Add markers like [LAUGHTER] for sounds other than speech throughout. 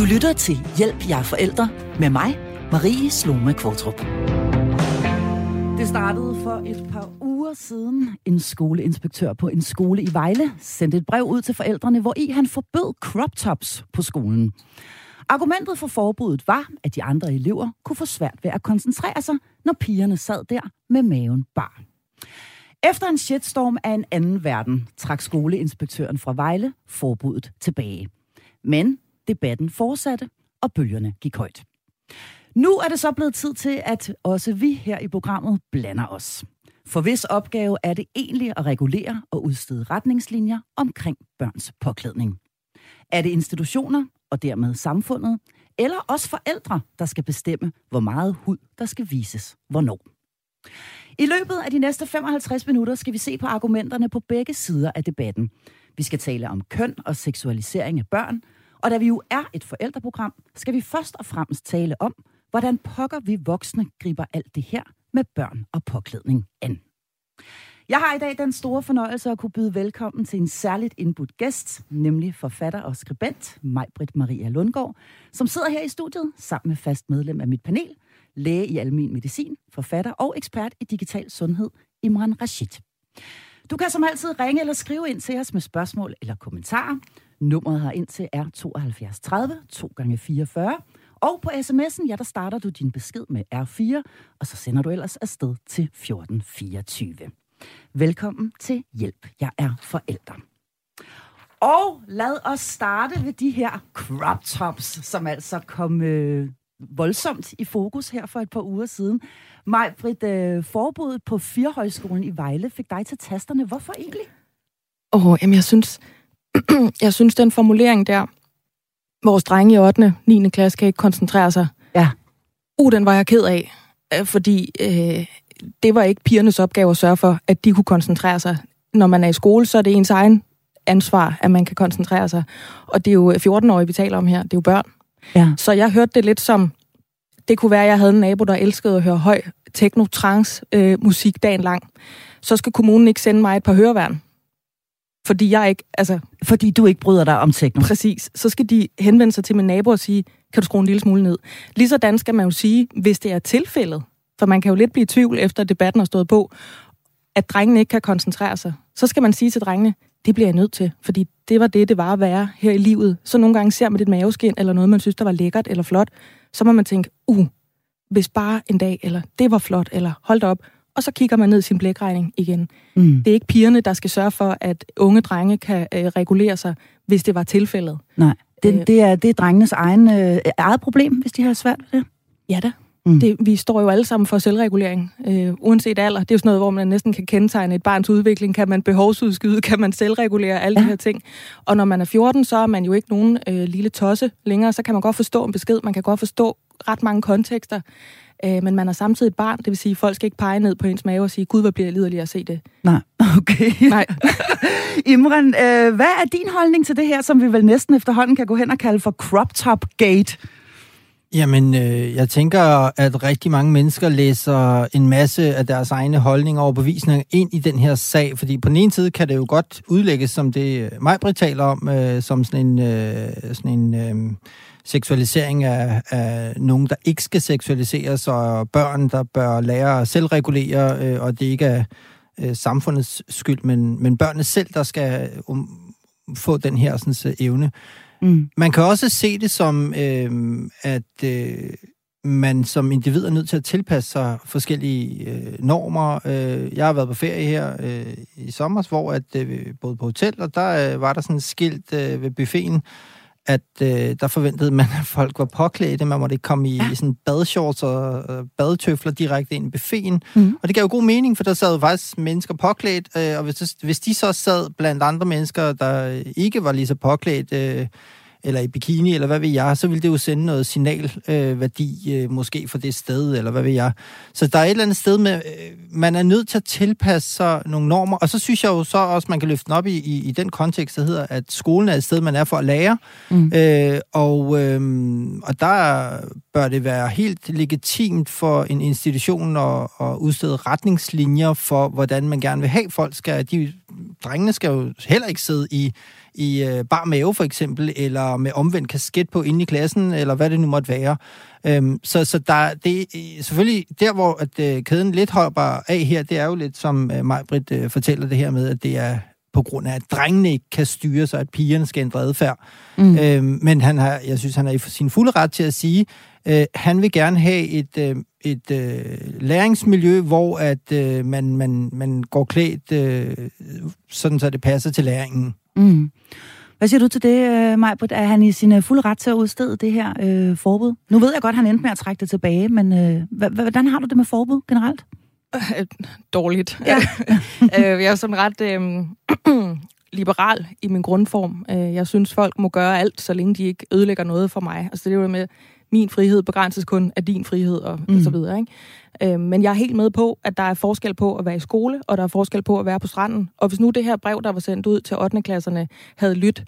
Du lytter til Hjælp jer forældre med mig, Marie Sloma Kvartrup. Det startede for et par uger siden. En skoleinspektør på en skole i Vejle sendte et brev ud til forældrene, hvor i han forbød crop tops på skolen. Argumentet for forbuddet var, at de andre elever kunne få svært ved at koncentrere sig, når pigerne sad der med maven bar. Efter en shitstorm af en anden verden, trak skoleinspektøren fra Vejle forbuddet tilbage. Men debatten fortsatte, og bølgerne gik højt. Nu er det så blevet tid til, at også vi her i programmet blander os. For hvis opgave er det egentlig at regulere og udstede retningslinjer omkring børns påklædning? Er det institutioner og dermed samfundet, eller os forældre, der skal bestemme, hvor meget hud der skal vises hvornår? I løbet af de næste 55 minutter skal vi se på argumenterne på begge sider af debatten. Vi skal tale om køn og seksualisering af børn, og da vi jo er et forældreprogram, skal vi først og fremmest tale om, hvordan pokker vi voksne griber alt det her med børn og påklædning an. Jeg har i dag den store fornøjelse at kunne byde velkommen til en særligt indbudt gæst, nemlig forfatter og skribent Majbrit Maria Lundgaard, som sidder her i studiet sammen med fast medlem af mit panel, læge i almen medicin, forfatter og ekspert i digital sundhed, Imran Rashid. Du kan som altid ringe eller skrive ind til os med spørgsmål eller kommentarer. Nummeret her ind til er 72 30 2 gange 44 og på sms'en, ja, der starter du din besked med R4, og så sender du ellers afsted til 1424. Velkommen til Hjælp, jeg er forælder. Og lad os starte ved de her crop tops, som altså kom øh, voldsomt i fokus her for et par uger siden. Maj, Britt, øh, forbuddet på Firehøjskolen i Vejle fik dig til tasterne. Hvorfor egentlig? Åh, oh, jamen jeg synes, [CLEARS THROAT] jeg synes den formulering der, vores drenge i 8. 9. klasse kan ikke koncentrere sig. Ja. Uh, den var jeg ked af, øh, fordi øh, det var ikke pigernes opgave at sørge for, at de kunne koncentrere sig. Når man er i skole, så er det ens egen ansvar, at man kan koncentrere sig. Og det er jo 14-årige, vi taler om her. Det er jo børn. Ja. Så jeg hørte det lidt som, det kunne være, at jeg havde en nabo, der elskede at høre høj techno-trance øh, musik dagen lang. Så skal kommunen ikke sende mig et par høreværn. Fordi jeg ikke, altså... Fordi du ikke bryder dig om techno. Præcis. Så skal de henvende sig til min nabo og sige, kan du skrue en lille smule ned? Ligesådan skal man jo sige, hvis det er tilfældet, for man kan jo lidt blive i tvivl, efter debatten har stået på, at drengene ikke kan koncentrere sig. Så skal man sige til drengene, det bliver jeg nødt til, fordi det var det, det var at være her i livet. Så nogle gange ser man lidt maveskin, eller noget, man synes, der var lækkert eller flot, så må man tænke, uh, hvis bare en dag, eller det var flot, eller hold op, og så kigger man ned i sin blækregning igen. Mm. Det er ikke pigerne, der skal sørge for, at unge drenge kan øh, regulere sig, hvis det var tilfældet. Nej, det, øh, det, er, det er drengenes egen, øh, eget problem, hvis de har svært ved det. Ja da. Mm. Det, vi står jo alle sammen for selvregulering, øh, uanset alder. Det er jo sådan noget, hvor man næsten kan kendetegne et barns udvikling. Kan man behovsudskyde? Kan man selvregulere? Alle ja. de her ting. Og når man er 14, så er man jo ikke nogen øh, lille tosse længere. Så kan man godt forstå en besked. Man kan godt forstå ret mange kontekster. Øh, men man er samtidig et barn, det vil sige, at folk skal ikke pege ned på ens mave og sige, gud, hvor bliver jeg liderlig at se det. Nej, [LAUGHS] okay. Nej. [LAUGHS] Imran, øh, hvad er din holdning til det her, som vi vel næsten efterhånden kan gå hen og kalde for crop top gate? Jamen, øh, jeg tænker, at rigtig mange mennesker læser en masse af deres egne holdninger og bevisninger ind i den her sag, fordi på den ene side kan det jo godt udlægges, som det mig taler om, øh, som sådan en, øh, sådan en øh, seksualisering af, af nogen, der ikke skal seksualiseres, og børn, der bør lære at selvregulere, øh, og det ikke er øh, samfundets skyld, men, men børnene selv, der skal um, få den her sådan, så, evne. Mm. Man kan også se det som, øh, at øh, man som individ er nødt til at tilpasse sig forskellige øh, normer. Øh, jeg har været på ferie her øh, i sommer, hvor at, øh, både på hotel, og der øh, var der sådan et skilt øh, ved buffeten, at øh, der forventede man, at folk var påklædte. Man måtte ikke komme i, ja. sådan badshorts og øh, badetøfler direkte ind i buffeten. Mm. Og det gav jo god mening, for der sad faktisk mennesker påklædt, øh, og hvis, hvis de så sad blandt andre mennesker, der ikke var lige så påklædt, øh, eller i bikini, eller hvad ved jeg, så vil det jo sende noget signalværdi, øh, øh, måske for det sted, eller hvad ved jeg. Så der er et eller andet sted med, øh, man er nødt til at tilpasse sig nogle normer, og så synes jeg jo så også, man kan løfte den op i, i, i den kontekst, der hedder, at skolen er et sted, man er for at lære, mm. øh, og, øh, og der bør det være helt legitimt for en institution at, at udstede retningslinjer for, hvordan man gerne vil have folk skal, de drengene skal jo heller ikke sidde i i øh, bar mave for eksempel, eller med omvendt kasket på inde i klassen, eller hvad det nu måtte være. Øhm, så så der, det selvfølgelig der, hvor at, øh, kæden lidt hopper af her, det er jo lidt, som øh, Majbrit øh, fortæller det her med, at det er på grund af, at drengene ikke kan styre sig, at pigerne skal ændre adfærd. Mm. Øhm, men han har, jeg synes, han er i sin fulde ret til at sige, øh, han vil gerne have et, øh, et øh, læringsmiljø, hvor at øh, man, man, man går klædt, øh, sådan så det passer til læringen. Mm. Hvad siger du til det, øh, Majbrit? Er han i sin øh, fulde ret til at udstede det her øh, forbud? Nu ved jeg godt, at han endte med at trække det tilbage, men øh, hvordan har du det med forbud generelt? Øh, dårligt. Ja. [LAUGHS] øh, jeg er sådan ret øh, [CLEARS THROAT] liberal i min grundform. Øh, jeg synes, folk må gøre alt, så længe de ikke ødelægger noget for mig. Altså det er jo med, min frihed begrænses kun af din frihed og, mm. og så videre. Ikke? Øh, men jeg er helt med på, at der er forskel på at være i skole, og der er forskel på at være på stranden. Og hvis nu det her brev, der var sendt ud til 8. klasserne, havde lyttet,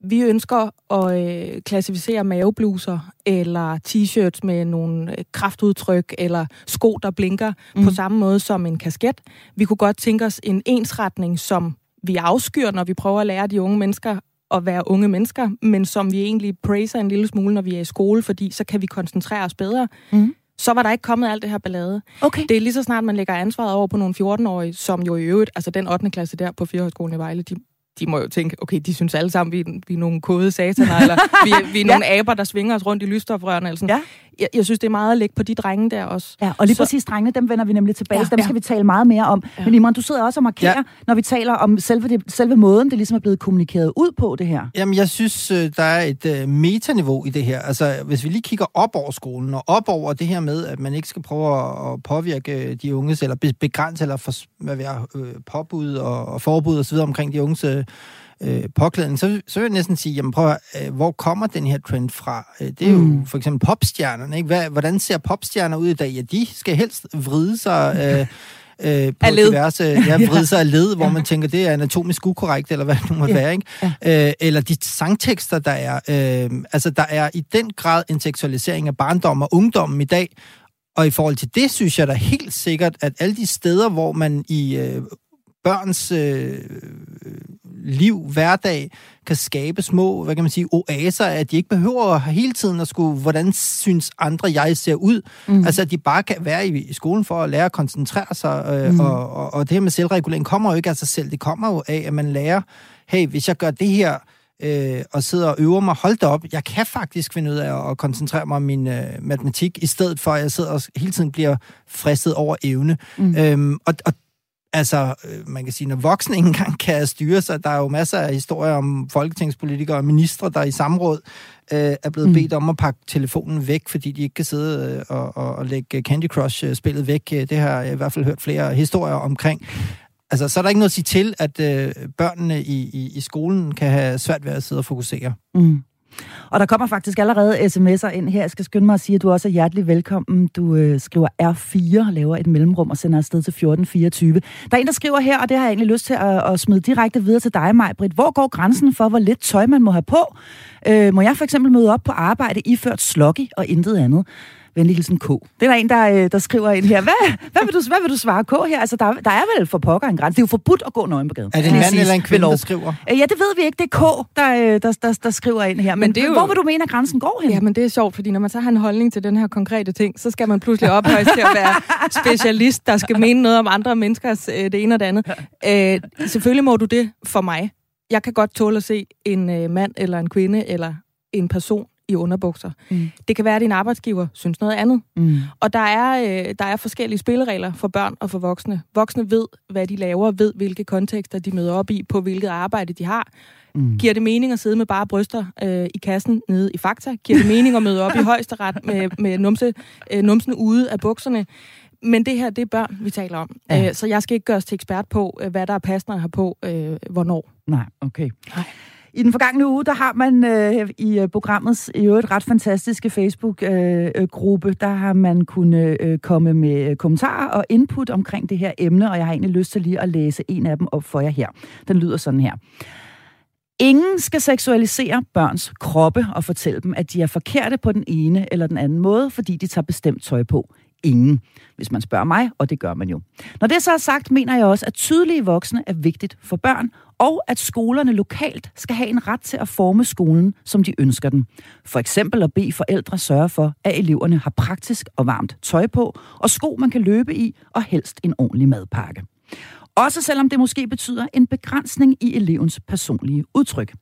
vi ønsker at øh, klassificere mavebluser, eller t-shirts med nogle øh, kraftudtryk, eller sko, der blinker mm. på samme måde som en kasket. Vi kunne godt tænke os en ensretning, som vi afskyr, når vi prøver at lære de unge mennesker at være unge mennesker, men som vi egentlig praiser en lille smule, når vi er i skole, fordi så kan vi koncentrere os bedre. Mm. Så var der ikke kommet alt det her ballade. Okay. Det er lige så snart, man lægger ansvaret over på nogle 14-årige, som jo i øvrigt, altså den 8. klasse der på Fjordhøjskolen i Vejle, de de må jo tænke, okay, de synes alle sammen, vi er, vi er nogle kode sataner, eller vi er, vi er [LAUGHS] nogle ja. aber, der svinger os rundt i lysstofrørene. Eller sådan. Ja. Jeg, jeg synes, det er meget at lægge på de drenge der også. Ja, og lige så... præcis drengene, dem vender vi nemlig tilbage. Ja. Dem skal vi tale meget mere om. Ja. Men Imran, du sidder også og markerer, ja. når vi taler om selve, det, selve måden, det ligesom er blevet kommunikeret ud på, det her. Jamen, jeg synes, øh, der er et uh, metaniveau i det her. Altså, hvis vi lige kigger op over skolen, og op over det her med, at man ikke skal prøve at påvirke de unges, eller begrænse, eller for, hvad vi er, øh, påbud og, og forbud osv. omkring de unges øh, øh, påklædning, så, så vil jeg næsten sige, jamen prøv at, øh, hvor kommer den her trend fra? Øh, det er jo mm. for eksempel popstjernerne, ikke? Hvad, hvordan ser popstjerner ud i dag? Ja, de skal helst vride sig... Øh, [LAUGHS] øh, på diverse, ja, vride sig af led, [LAUGHS] hvor man tænker, det er anatomisk ukorrekt, eller hvad det nu må ja. være, ikke? Ja. Øh, eller de sangtekster, der er. Øh, altså, der er i den grad en seksualisering af barndom og ungdommen i dag, og i forhold til det, synes jeg da helt sikkert, at alle de steder, hvor man i øh, børns øh, liv, hverdag, kan skabe små, hvad kan man sige, oaser, at de ikke behøver hele tiden at skulle, hvordan synes andre, jeg ser ud. Mm. Altså, at de bare kan være i, i skolen for at lære at koncentrere sig, øh, mm. og, og, og det her med selvregulering kommer jo ikke af sig selv. Det kommer jo af, at man lærer, hey, hvis jeg gør det her, øh, og sidder og øver mig, hold da op, jeg kan faktisk finde ud af at koncentrere mig om min øh, matematik, i stedet for at jeg sidder og hele tiden bliver fristet over evne. Mm. Øhm, og, og Altså, øh, man kan sige, når voksne ikke engang kan styre sig, der er jo masser af historier om folketingspolitikere og ministre, der i samråd øh, er blevet mm. bedt om at pakke telefonen væk, fordi de ikke kan sidde øh, og, og, og lægge Candy Crush-spillet væk. Det har jeg i hvert fald hørt flere historier omkring. Altså, så er der ikke noget at sige til, at øh, børnene i, i, i skolen kan have svært ved at sidde og fokusere. Mm. Og der kommer faktisk allerede sms'er ind her. Jeg skal skynde mig at sige, at du også er hjertelig velkommen. Du øh, skriver R4, laver et mellemrum og sender afsted til 1424. Der er en, der skriver her, og det har jeg egentlig lyst til at, at smide direkte videre til dig, Majbrit. Hvor går grænsen for, hvor lidt tøj man må have på? Øh, må jeg for eksempel møde op på arbejde iført slokke og intet andet? Venlig hilsen K. Det er der en, der, øh, der skriver ind her. Hvad, hvad, vil du, hvad vil du svare K her? Altså, der, der er vel for pokker en grænse. Det er jo forbudt at gå nøgen på gaden. Er det en mand eller en kvinde, der skriver? Øh, ja, det ved vi ikke. Det er K, der, øh, der, der, der skriver ind her. Men, men det er jo... hvor vil du mene, at grænsen går hen? Ja, men det er sjovt, fordi når man så har en holdning til den her konkrete ting, så skal man pludselig ophøjes til at være specialist, der skal mene noget om andre menneskers det ene og det andet. Øh, selvfølgelig må du det for mig. Jeg kan godt tåle at se en øh, mand eller en kvinde eller en person i underbukser. Mm. Det kan være, at din arbejdsgiver synes noget andet. Mm. Og der er, øh, der er forskellige spilleregler for børn og for voksne. Voksne ved, hvad de laver, ved, hvilke kontekster de møder op i, på hvilket arbejde de har. Mm. Giver det mening at sidde med bare bryster øh, i kassen nede i Fakta? Giver det mening at møde op i [LAUGHS] højesteret med, med numse, øh, numsen ude af bukserne? Men det her, det er børn, vi taler om. Ja. Øh, så jeg skal ikke gøres til ekspert på, øh, hvad der er passende at have på, øh, hvornår. Nej, okay. Nej. I den forgangne uge, der har man øh, i øh, programmets i øvrigt ret fantastiske Facebook-gruppe, øh, øh der har man kunnet øh, komme med øh, kommentarer og input omkring det her emne, og jeg har egentlig lyst til lige at læse en af dem op for jer her. Den lyder sådan her. Ingen skal seksualisere børns kroppe og fortælle dem, at de er forkerte på den ene eller den anden måde, fordi de tager bestemt tøj på ingen, hvis man spørger mig, og det gør man jo. Når det så er sagt, mener jeg også, at tydelige voksne er vigtigt for børn, og at skolerne lokalt skal have en ret til at forme skolen, som de ønsker den. For eksempel at bede forældre sørge for, at eleverne har praktisk og varmt tøj på, og sko man kan løbe i, og helst en ordentlig madpakke. Også selvom det måske betyder en begrænsning i elevens personlige udtryk.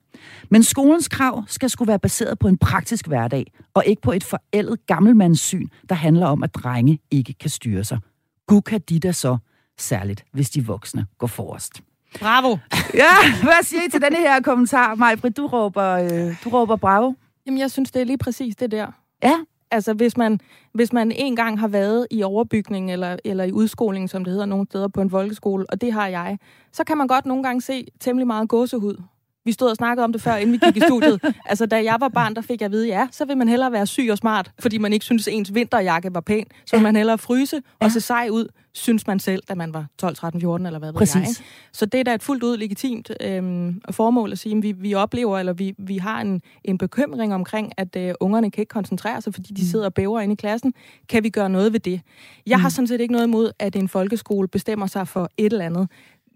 Men skolens krav skal skulle være baseret på en praktisk hverdag, og ikke på et forældet gammelmandssyn, der handler om, at drenge ikke kan styre sig. Gud kan de da så, særligt hvis de voksne går forrest. Bravo! Ja, hvad siger I til denne her kommentar, Majbrit? Du råber, øh, du råber bravo. Jamen, jeg synes, det er lige præcis det der. Ja. Altså, hvis man, hvis man en gang har været i overbygning eller, eller i udskoling, som det hedder nogle steder på en folkeskole, og det har jeg, så kan man godt nogle gange se temmelig meget gåsehud vi stod og snakkede om det før, inden vi gik i studiet. [LAUGHS] altså, da jeg var barn, der fik jeg at vide, ja, så vil man hellere være syg og smart, fordi man ikke synes, ens vinterjakke var pæn. Så vil man hellere fryse og se sej ud, synes man selv, da man var 12, 13, 14 eller hvad Præcis. ved jeg. Så det er da et fuldt ud legitimt øhm, formål at sige, at vi, vi oplever, eller vi, vi har en, en bekymring omkring, at øh, ungerne kan ikke koncentrere sig, fordi de mm. sidder og bæver inde i klassen. Kan vi gøre noget ved det? Jeg mm. har sådan set ikke noget imod, at en folkeskole bestemmer sig for et eller andet,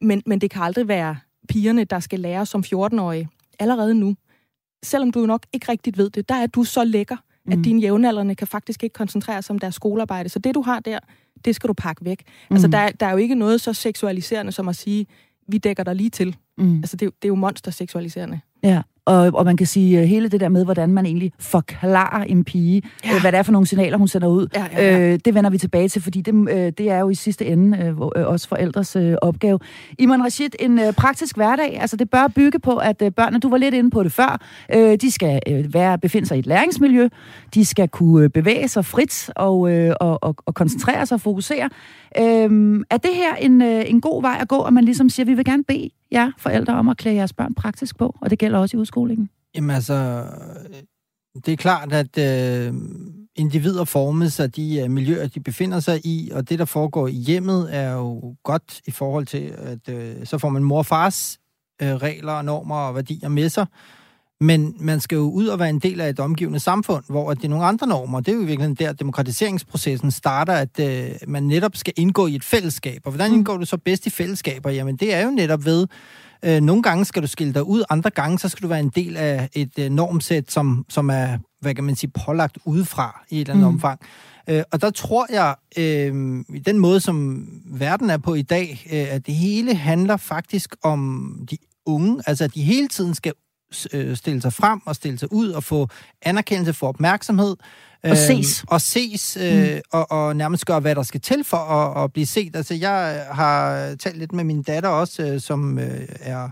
men, men det kan aldrig være pigerne, der skal lære som 14-årige allerede nu. Selvom du nok ikke rigtigt ved det, der er du så lækker, mm. at dine jævnaldrende kan faktisk ikke koncentrere sig om deres skolearbejde. Så det, du har der, det skal du pakke væk. Mm. Altså, der, der er jo ikke noget så seksualiserende som at sige, vi dækker dig lige til. Mm. Altså, det, det er jo monsterseksualiserende. Ja, og, og man kan sige, uh, hele det der med, hvordan man egentlig forklarer en pige, ja. uh, hvad det er for nogle signaler, hun sender ud, ja, ja, ja. Uh, det vender vi tilbage til, fordi det, uh, det er jo i sidste ende uh, uh, også forældres uh, opgave. Iman Rashid, en uh, praktisk hverdag, altså det bør bygge på, at uh, børnene, du var lidt inde på det før, uh, de skal uh, være, befinde sig i et læringsmiljø, de skal kunne uh, bevæge sig frit og, uh, og, og, og koncentrere sig og fokusere. Uh, er det her en, uh, en god vej at gå, at man ligesom siger, at vi vil gerne bede jer forældre om at klæde jeres børn praktisk på, og det gælder også i udskolingen? Jamen altså, øh, det er klart, at øh, individer formes af de øh, miljøer, de befinder sig i, og det, der foregår i hjemmet, er jo godt i forhold til, at øh, så får man mor og fars øh, regler, normer og værdier med sig, men man skal jo ud og være en del af et omgivende samfund, hvor det er nogle andre normer. Det er jo virkelig der, demokratiseringsprocessen starter, at øh, man netop skal indgå i et fællesskab. Og hvordan mm. indgår du så bedst i fællesskaber? Jamen, det er jo netop ved, øh, nogle gange skal du skille dig ud, andre gange så skal du være en del af et øh, normsæt, som, som er, hvad kan man sige, pålagt udefra i et eller andet mm. omfang. Øh, og der tror jeg, øh, i den måde, som verden er på i dag, øh, at det hele handler faktisk om de unge, altså at de hele tiden skal stille sig frem og stille sig ud og få anerkendelse for opmærksomhed. Og øh, ses. Og ses, øh, mm. og, og nærmest gøre, hvad der skal til for at, at blive set. Altså, jeg har talt lidt med min datter også, øh, som øh, er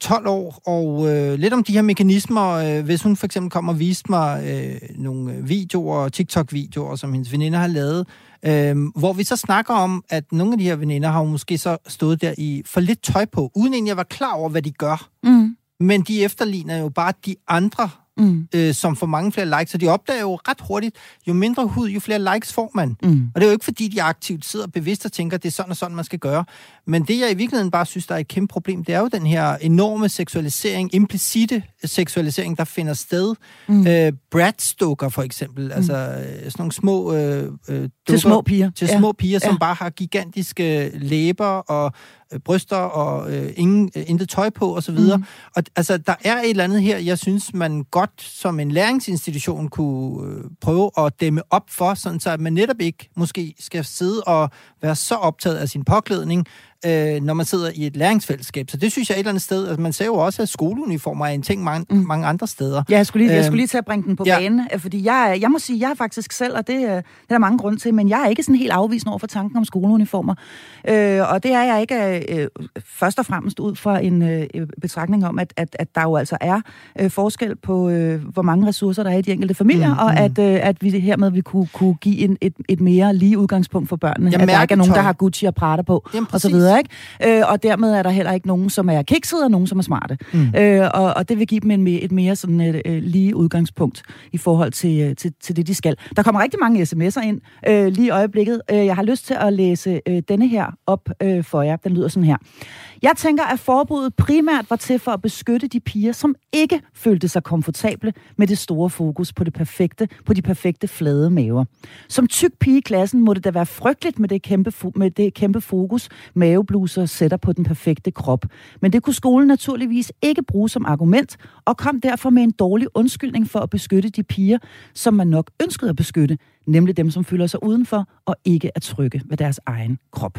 12 år, og øh, lidt om de her mekanismer. Øh, hvis hun for eksempel kommer og viste mig øh, nogle videoer, TikTok-videoer, som hendes veninder har lavet, øh, hvor vi så snakker om, at nogle af de her veninder har måske så stået der i for lidt tøj på, uden egentlig at være klar over, hvad de gør. Mm men de efterligner jo bare de andre, mm. øh, som får mange flere likes, så de opdager jo ret hurtigt, jo mindre hud, jo flere likes får man. Mm. Og det er jo ikke, fordi de aktivt sidder bevidst og tænker, at det er sådan og sådan, man skal gøre. Men det, jeg i virkeligheden bare synes, der er et kæmpe problem, det er jo den her enorme seksualisering, implicite seksualisering, der finder sted. Mm. Øh, Bratz-dukker for eksempel, mm. altså øh, sådan nogle små... Øh, øh, dukker, til små piger. Til ja. små piger, som ja. bare har gigantiske læber og øh, bryster og øh, ingen, øh, intet tøj på osv. Mm. Og altså, der er et eller andet her, jeg synes, man godt som en læringsinstitution kunne øh, prøve at dæmme op for, sådan så at man netop ikke måske skal sidde og være så optaget af sin påklædning, øh, når man sidder i et læringsfællesskab. Så det synes jeg et eller andet sted, altså man ser jo også, at skoleuniformer er en ting mange, mm. mange andre steder. Ja, jeg skulle lige, jeg skulle lige til at bringe den på ja. banen, øh, fordi jeg, jeg må sige, jeg er faktisk selv, og det, øh, det er der mange grunde til, men jeg er ikke sådan helt afvisende over for tanken om skoleuniformer. Øh, og det er jeg ikke øh, først og fremmest ud fra en øh, betragtning om, at, at, at der jo altså er øh, forskel på, øh, hvor mange ressourcer der er i de enkelte familier, mm, og mm. at, øh, at vi hermed vi kunne, kunne give en, et, et mere lige udgangspunkt for børnene. Jeg at der ikke er nogen, der har Gucci og Prada på, Jamen, osv videre, ikke? Øh, og dermed er der heller ikke nogen, som er kiksede, og nogen, som er smarte. Mm. Øh, og, og det vil give dem en, et mere sådan et, øh, lige udgangspunkt i forhold til, øh, til, til det, de skal. Der kommer rigtig mange sms'er ind øh, lige i øjeblikket. Øh, jeg har lyst til at læse øh, denne her op øh, for jer. Den lyder sådan her. Jeg tænker, at forbuddet primært var til for at beskytte de piger, som ikke følte sig komfortable med det store fokus på det perfekte, på de perfekte flade maver. Som tyk pige i klassen må det da være frygteligt med det kæmpe, med det kæmpe fokus, mavebluser sætter på den perfekte krop. Men det kunne skolen naturligvis ikke bruge som argument, og kom derfor med en dårlig undskyldning for at beskytte de piger, som man nok ønskede at beskytte, nemlig dem, som føler sig udenfor og ikke er trygge ved deres egen krop.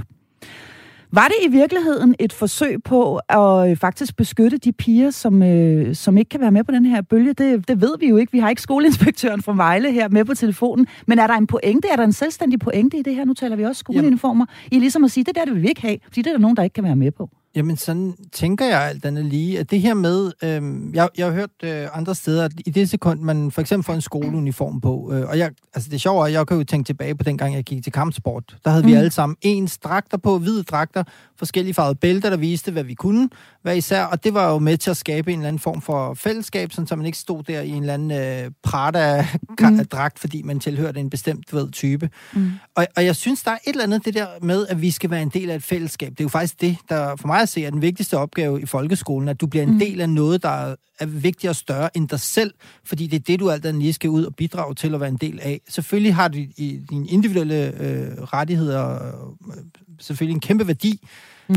Var det i virkeligheden et forsøg på at øh, faktisk beskytte de piger, som, øh, som ikke kan være med på den her bølge? Det, det ved vi jo ikke. Vi har ikke skoleinspektøren fra Vejle her med på telefonen. Men er der en pointe? Er der en selvstændig pointe i det her? Nu taler vi også skoleuniformer. I ligesom at sige, det der det vil vi ikke have, fordi det er der nogen, der ikke kan være med på. Jamen, sådan tænker jeg alt andet lige, at det her med, øh, jeg, jeg har hørt øh, andre steder, at i det sekund, man for eksempel får en skoleuniform på, øh, og jeg, altså det er sjovt, at jeg kan jo tænke tilbage på den gang, jeg gik til kampsport. Der havde mm. vi alle sammen ens dragter på, hvide dragter, forskellige farvede bælter, der viste, hvad vi kunne være især, og det var jo med til at skabe en eller anden form for fællesskab, sådan, så man ikke stod der i en eller anden øh, Prada-dragt, mm. fordi man tilhørte en bestemt ved, type. Mm. Og, og jeg synes, der er et eller andet det der med, at vi skal være en del af et fællesskab. Det er jo faktisk det, der for mig at se er den vigtigste opgave i folkeskolen, at du bliver en mm. del af noget, der er vigtigere og større end dig selv, fordi det er det, du altid lige skal ud og bidrage til at være en del af. Selvfølgelig har du i dine individuelle øh, rettigheder øh, selvfølgelig en kæmpe værdi,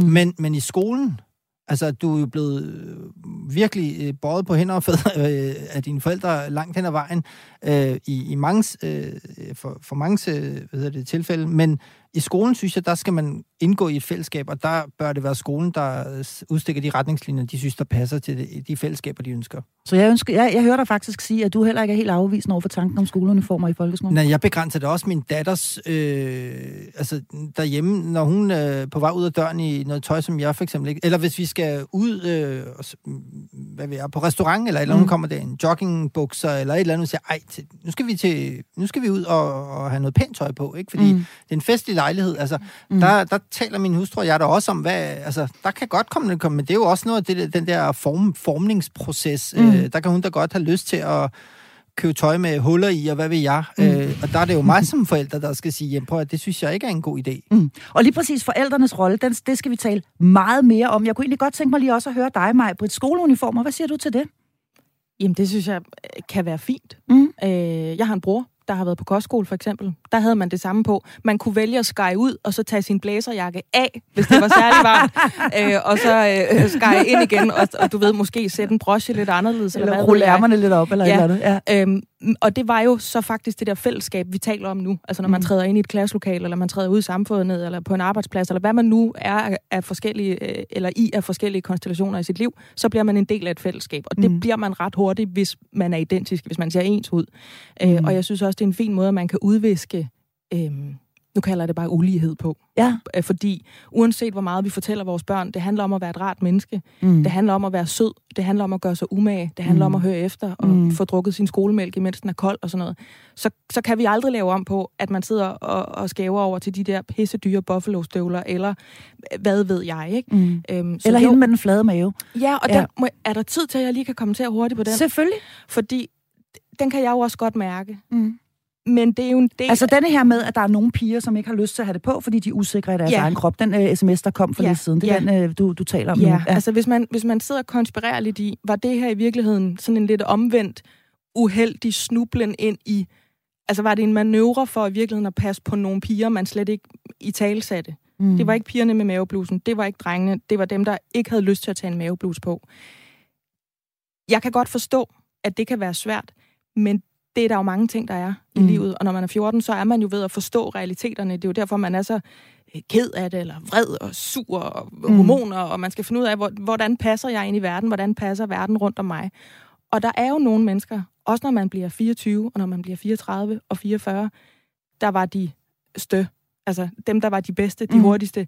mm. men, men i skolen, Altså, du er jo blevet øh, virkelig øh, båret på hænder og fædre [LAUGHS] øh, af dine forældre langt hen ad vejen øh, i, i mange, øh, for, for mange øh, hvad hedder det, tilfælde. Men i skolen, synes jeg, der skal man indgå i et fællesskab, og der bør det være skolen, der udstikker de retningslinjer, de synes, der passer til de, de fællesskaber, de ønsker. Så jeg, ønsker, jeg, jeg hører dig faktisk sige, at du heller ikke er helt afvisende over for tanken om skoleuniformer i folkeskolen. Nej, jeg begrænser det også. Min datters, øh, altså derhjemme, når hun er øh, på vej ud af døren i noget tøj, som jeg for eksempel ikke... Eller hvis vi skal ud, øh, hvad vi er, på restaurant, eller, eller mm. hun kommer der en joggingbukser, eller et eller andet, og siger, ej, nu skal vi, til, nu skal vi ud og, og have noget pænt tøj på, ikke? Fordi mm. det er en festlig lejlighed. Altså, mm. der, der taler min hustru og jeg der også om, hvad, altså, der kan godt komme det, men det er jo også noget af det, den der form, formningsproces. Mm. Øh, der kan hun da godt have lyst til at købe tøj med huller i, og hvad ved jeg. Mm. Øh, og der er det jo mig som forældre, der skal sige, jamen prøv at det synes jeg ikke er en god idé. Mm. Og lige præcis forældrenes rolle, den, det skal vi tale meget mere om. Jeg kunne egentlig godt tænke mig lige også at høre dig, Maja, Britt, skoleuniformer. Hvad siger du til det? Jamen, det synes jeg øh, kan være fint. Mm. Øh, jeg har en bror, der har været på kostskole for eksempel, der havde man det samme på. Man kunne vælge at skære ud, og så tage sin blæserjakke af, hvis det var særlig varmt, [LAUGHS] øh, og så øh, skære ind igen, og, og du ved, måske sætte en broche lidt anderledes. Eller, eller rulle ærmerne lidt op, eller ja. eller andet. Ja. Øhm, og det var jo så faktisk det der fællesskab, vi taler om nu. Altså når man mm. træder ind i et klasselokal, eller man træder ud i samfundet, eller på en arbejdsplads, eller hvad man nu er af forskellige, øh, eller i af forskellige konstellationer i sit liv, så bliver man en del af et fællesskab. Og det mm. bliver man ret hurtigt, hvis man er identisk, hvis man ser ens ud. Øh, mm. Øh, og jeg synes også, det er en fin måde, at man kan udviske... Øh, nu kalder jeg det bare ulighed på. Ja. Øh, fordi uanset hvor meget vi fortæller vores børn, det handler om at være et rart menneske. Mm. Det handler om at være sød. Det handler om at gøre sig umage. Det handler mm. om at høre efter og mm. få drukket sin skolemælk, imens den er kold og sådan noget. Så, så kan vi aldrig lave om på, at man sidder og, og skæver over til de der pisse dyre buffalo-støvler, eller hvad ved jeg, ikke? Mm. Øhm, så eller hende med den flade mave. Ja, og ja. Der, må, er der tid til, at jeg lige kan kommentere hurtigt på den? Selvfølgelig. Fordi den kan jeg jo også godt mærke. Mm. Men det er jo en del... Altså denne her med, at der er nogle piger, som ikke har lyst til at have det på, fordi de er usikre i deres ja. egen krop. Den uh, sms, der kom for ja. lidt siden, det er ja. den, uh, du, du taler om ja. Ja, altså hvis man, hvis man sidder og konspirerer lidt i, var det her i virkeligheden sådan en lidt omvendt, uheldig snublen ind i... Altså var det en manøvre for i virkeligheden at passe på nogle piger, man slet ikke i tale satte? Mm. Det var ikke pigerne med maveblusen, det var ikke drengene, det var dem, der ikke havde lyst til at tage en maveblus på. Jeg kan godt forstå, at det kan være svært, men det er der jo mange ting, der er i mm. livet. Og når man er 14, så er man jo ved at forstå realiteterne. Det er jo derfor, man er så øh, ked af det, eller vred og sur og mm. hormoner, og man skal finde ud af, hvordan passer jeg ind i verden, hvordan passer verden rundt om mig. Og der er jo nogle mennesker, også når man bliver 24, og når man bliver 34 og 44, der var de stø. Altså dem, der var de bedste, de mm. hurtigste,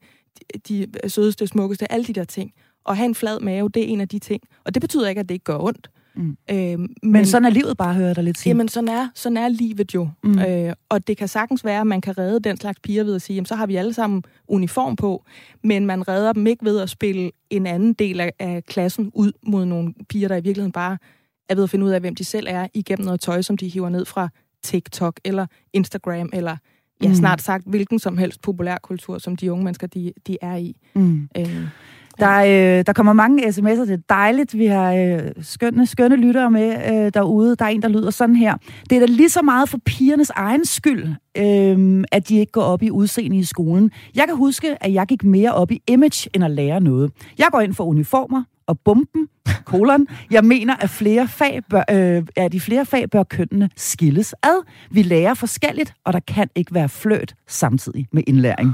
de, de sødeste, smukkeste, alle de der ting. Og have en flad mave, det er en af de ting. Og det betyder ikke, at det ikke gør ondt. Mm. Øh, men, men sådan er livet bare, hører jeg dig lidt sige. Jamen, sådan er, sådan er livet jo. Mm. Øh, og det kan sagtens være, at man kan redde den slags piger ved at sige, jamen, så har vi alle sammen uniform på, men man redder dem ikke ved at spille en anden del af, af klassen ud mod nogle piger, der i virkeligheden bare er ved at finde ud af, hvem de selv er, igennem noget tøj, som de hiver ned fra TikTok eller Instagram, eller ja, mm. snart sagt hvilken som helst populærkultur, som de unge mennesker, de, de er i. Mm. Øh, der, øh, der kommer mange sms'er, det er dejligt. Vi har øh, skønne, skønne lyttere med øh, derude. Der er en, der lyder sådan her. Det er da lige så meget for pigernes egen skyld, øh, at de ikke går op i udseende i skolen. Jeg kan huske, at jeg gik mere op i image, end at lære noget. Jeg går ind for uniformer, og bomben, kolon. Jeg mener, at, flere fag bør, øh, at i flere fag bør kønnene skilles ad. Vi lærer forskelligt, og der kan ikke være fløt samtidig med indlæring.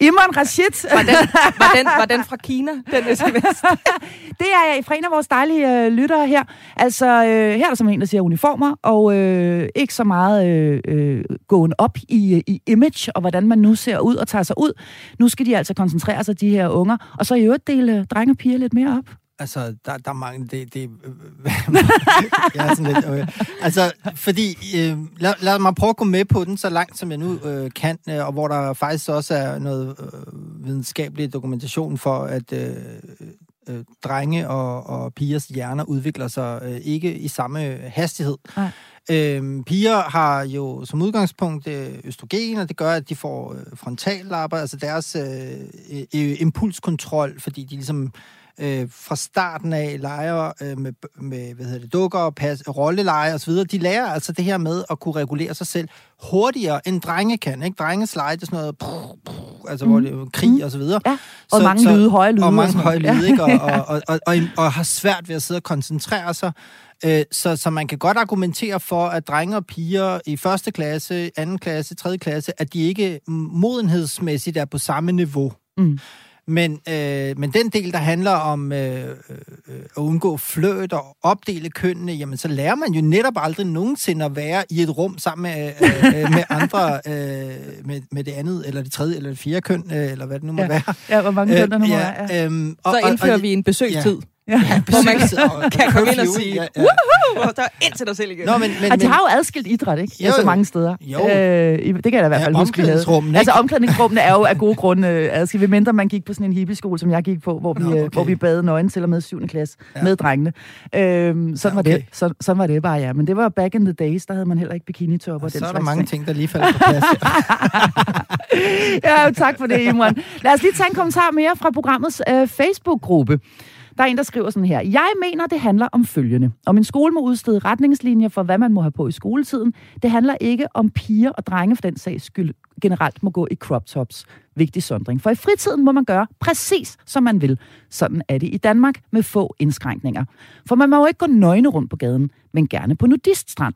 Imran Rashid. Var den, var den, var den fra Kina, den sms? [LAUGHS] det er fra en af vores dejlige øh, lyttere her. Altså, øh, her er der som en, der siger uniformer, og øh, ikke så meget øh, øh, gående op i, i image, og hvordan man nu ser ud og tager sig ud. Nu skal de altså koncentrere sig, de her unger, og så i øvrigt dele drenge og piger lidt mere op. Altså, der, der er mange... Det, det, [LAUGHS] jeg er sådan lidt... Okay. Altså, fordi... Øh, lad, lad mig prøve at gå med på den så langt, som jeg nu øh, kan, øh, og hvor der faktisk også er noget øh, videnskabelig dokumentation for, at øh, øh, drenge og, og pigers hjerner udvikler sig øh, ikke i samme hastighed. Nej. Øhm, piger har jo som udgangspunkt øh, østrogen, og det gør, at de får øh, frontallapper, altså deres øh, øh, impulskontrol, fordi de ligesom øh, fra starten af leger øh, med, med hvad hedder det, dukker og pas, rolleleje osv., de lærer altså det her med at kunne regulere sig selv hurtigere, end drenge kan. Ikke? Det er sådan noget, brrr, brrr, altså mm. hvor det er krig og så videre. Ja. Og så, mange så, lyde, høje lyde. Og mange høje lyde, ikke? [LAUGHS] Og, og, og, og, og, og har svært ved at sidde og koncentrere sig. Øh, så, så man kan godt argumentere for, at drenge og piger i første klasse, anden klasse, tredje klasse, at de ikke modenhedsmæssigt er på samme niveau. Mm. Men, øh, men den del, der handler om øh, øh, at undgå fløt og opdele kønnene, jamen så lærer man jo netop aldrig nogensinde at være i et rum sammen med, øh, øh med andre, øh, med, med det andet, eller det tredje, eller det fjerde køn, øh, eller hvad det nu må ja. være. Ja, hvor mange køn der nu øh, må ja, være. Ja. Øhm, og, så indfører og, og, vi en besøgstid. Ja. Ja, hvor man kan, kan komme ind og sige, ja, ja. Woohoo! Og der er ind til dig selv igen. Nå, men, men, og de har jo adskilt idræt, ikke? Jo, altså mange steder. Jo. Øh, det kan jeg da i hvert fald ja, huske, havde. Altså omklædningsrummene er jo af gode grunde adskilt. Vi mindre man gik på sådan en hippieskole, som jeg gik på, hvor vi, Nå, øh, okay. hvor vi bade nøgen til og med 7. klasse ja. med drengene. Øhm, sådan, ja, okay. var det. Så, sådan var det bare, ja. Men det var back in the days, der havde man heller ikke bikinitop og, og den så er der mange ting, der lige falder på plads. [LAUGHS] ja, tak for det, Imran. Lad os lige tage en kommentar mere fra programmets øh, Facebook-gruppe. Der er en, der skriver sådan her. Jeg mener, det handler om følgende. Om en skole må udstede retningslinjer for, hvad man må have på i skoletiden. Det handler ikke om piger og drenge for den sags skyld generelt må gå i crop tops. Vigtig sondring. For i fritiden må man gøre præcis, som man vil. Sådan er det i Danmark med få indskrænkninger. For man må jo ikke gå nøgne rundt på gaden, men gerne på nudiststrand.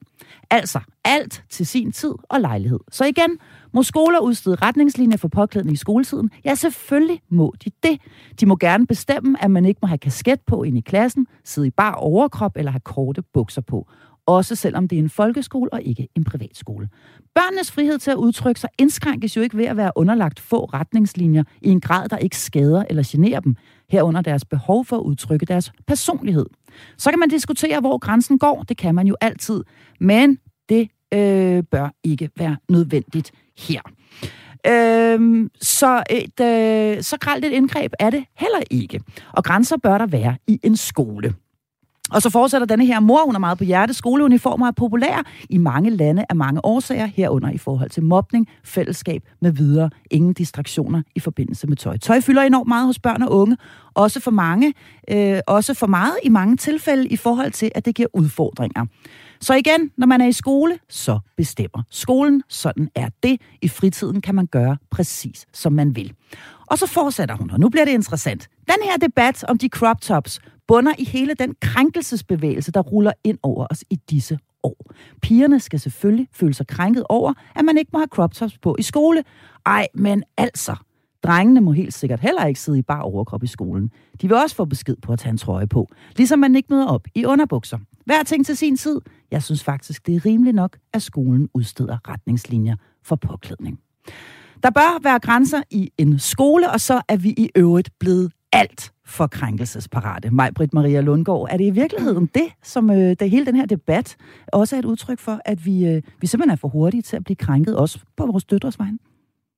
Altså, alt til sin tid og lejlighed. Så igen, må skoler udstede retningslinjer for påklædning i skoletiden? Ja, selvfølgelig må de det. De må gerne bestemme, at man ikke må have kasket på ind i klassen, sidde i bar overkrop eller have korte bukser på. Også selvom det er en folkeskole og ikke en privatskole. Børnenes frihed til at udtrykke sig indskrænkes jo ikke ved at være underlagt få retningslinjer i en grad, der ikke skader eller generer dem, herunder deres behov for at udtrykke deres personlighed. Så kan man diskutere, hvor grænsen går. Det kan man jo altid. Men det øh, bør ikke være nødvendigt her. Øhm, så et øh, så gralt et indgreb er det heller ikke. Og grænser bør der være i en skole. Og så fortsætter denne her mor, hun er meget på hjerte. Skoleuniformer er populære i mange lande af mange årsager, herunder i forhold til mobning, fællesskab med videre. Ingen distraktioner i forbindelse med tøj. Tøj fylder enormt meget hos børn og unge, også for mange, øh, også for meget i mange tilfælde i forhold til, at det giver udfordringer. Så igen, når man er i skole, så bestemmer skolen. Sådan er det. I fritiden kan man gøre præcis, som man vil. Og så fortsætter hun, og nu bliver det interessant. Den her debat om de crop tops bunder i hele den krænkelsesbevægelse, der ruller ind over os i disse år. Pigerne skal selvfølgelig føle sig krænket over, at man ikke må have crop tops på i skole. Ej, men altså, Drengene må helt sikkert heller ikke sidde i bar overkrop i skolen. De vil også få besked på at tage en trøje på, ligesom man ikke møder op i underbukser. Hver ting til sin tid. Jeg synes faktisk, det er rimeligt nok, at skolen udsteder retningslinjer for påklædning. Der bør være grænser i en skole, og så er vi i øvrigt blevet alt for krænkelsesparate. Maj Britt Maria Lundgaard, er det i virkeligheden det, som øh, det hele den her debat også er et udtryk for, at vi, øh, vi simpelthen er for hurtige til at blive krænket, også på vores døtres vegne?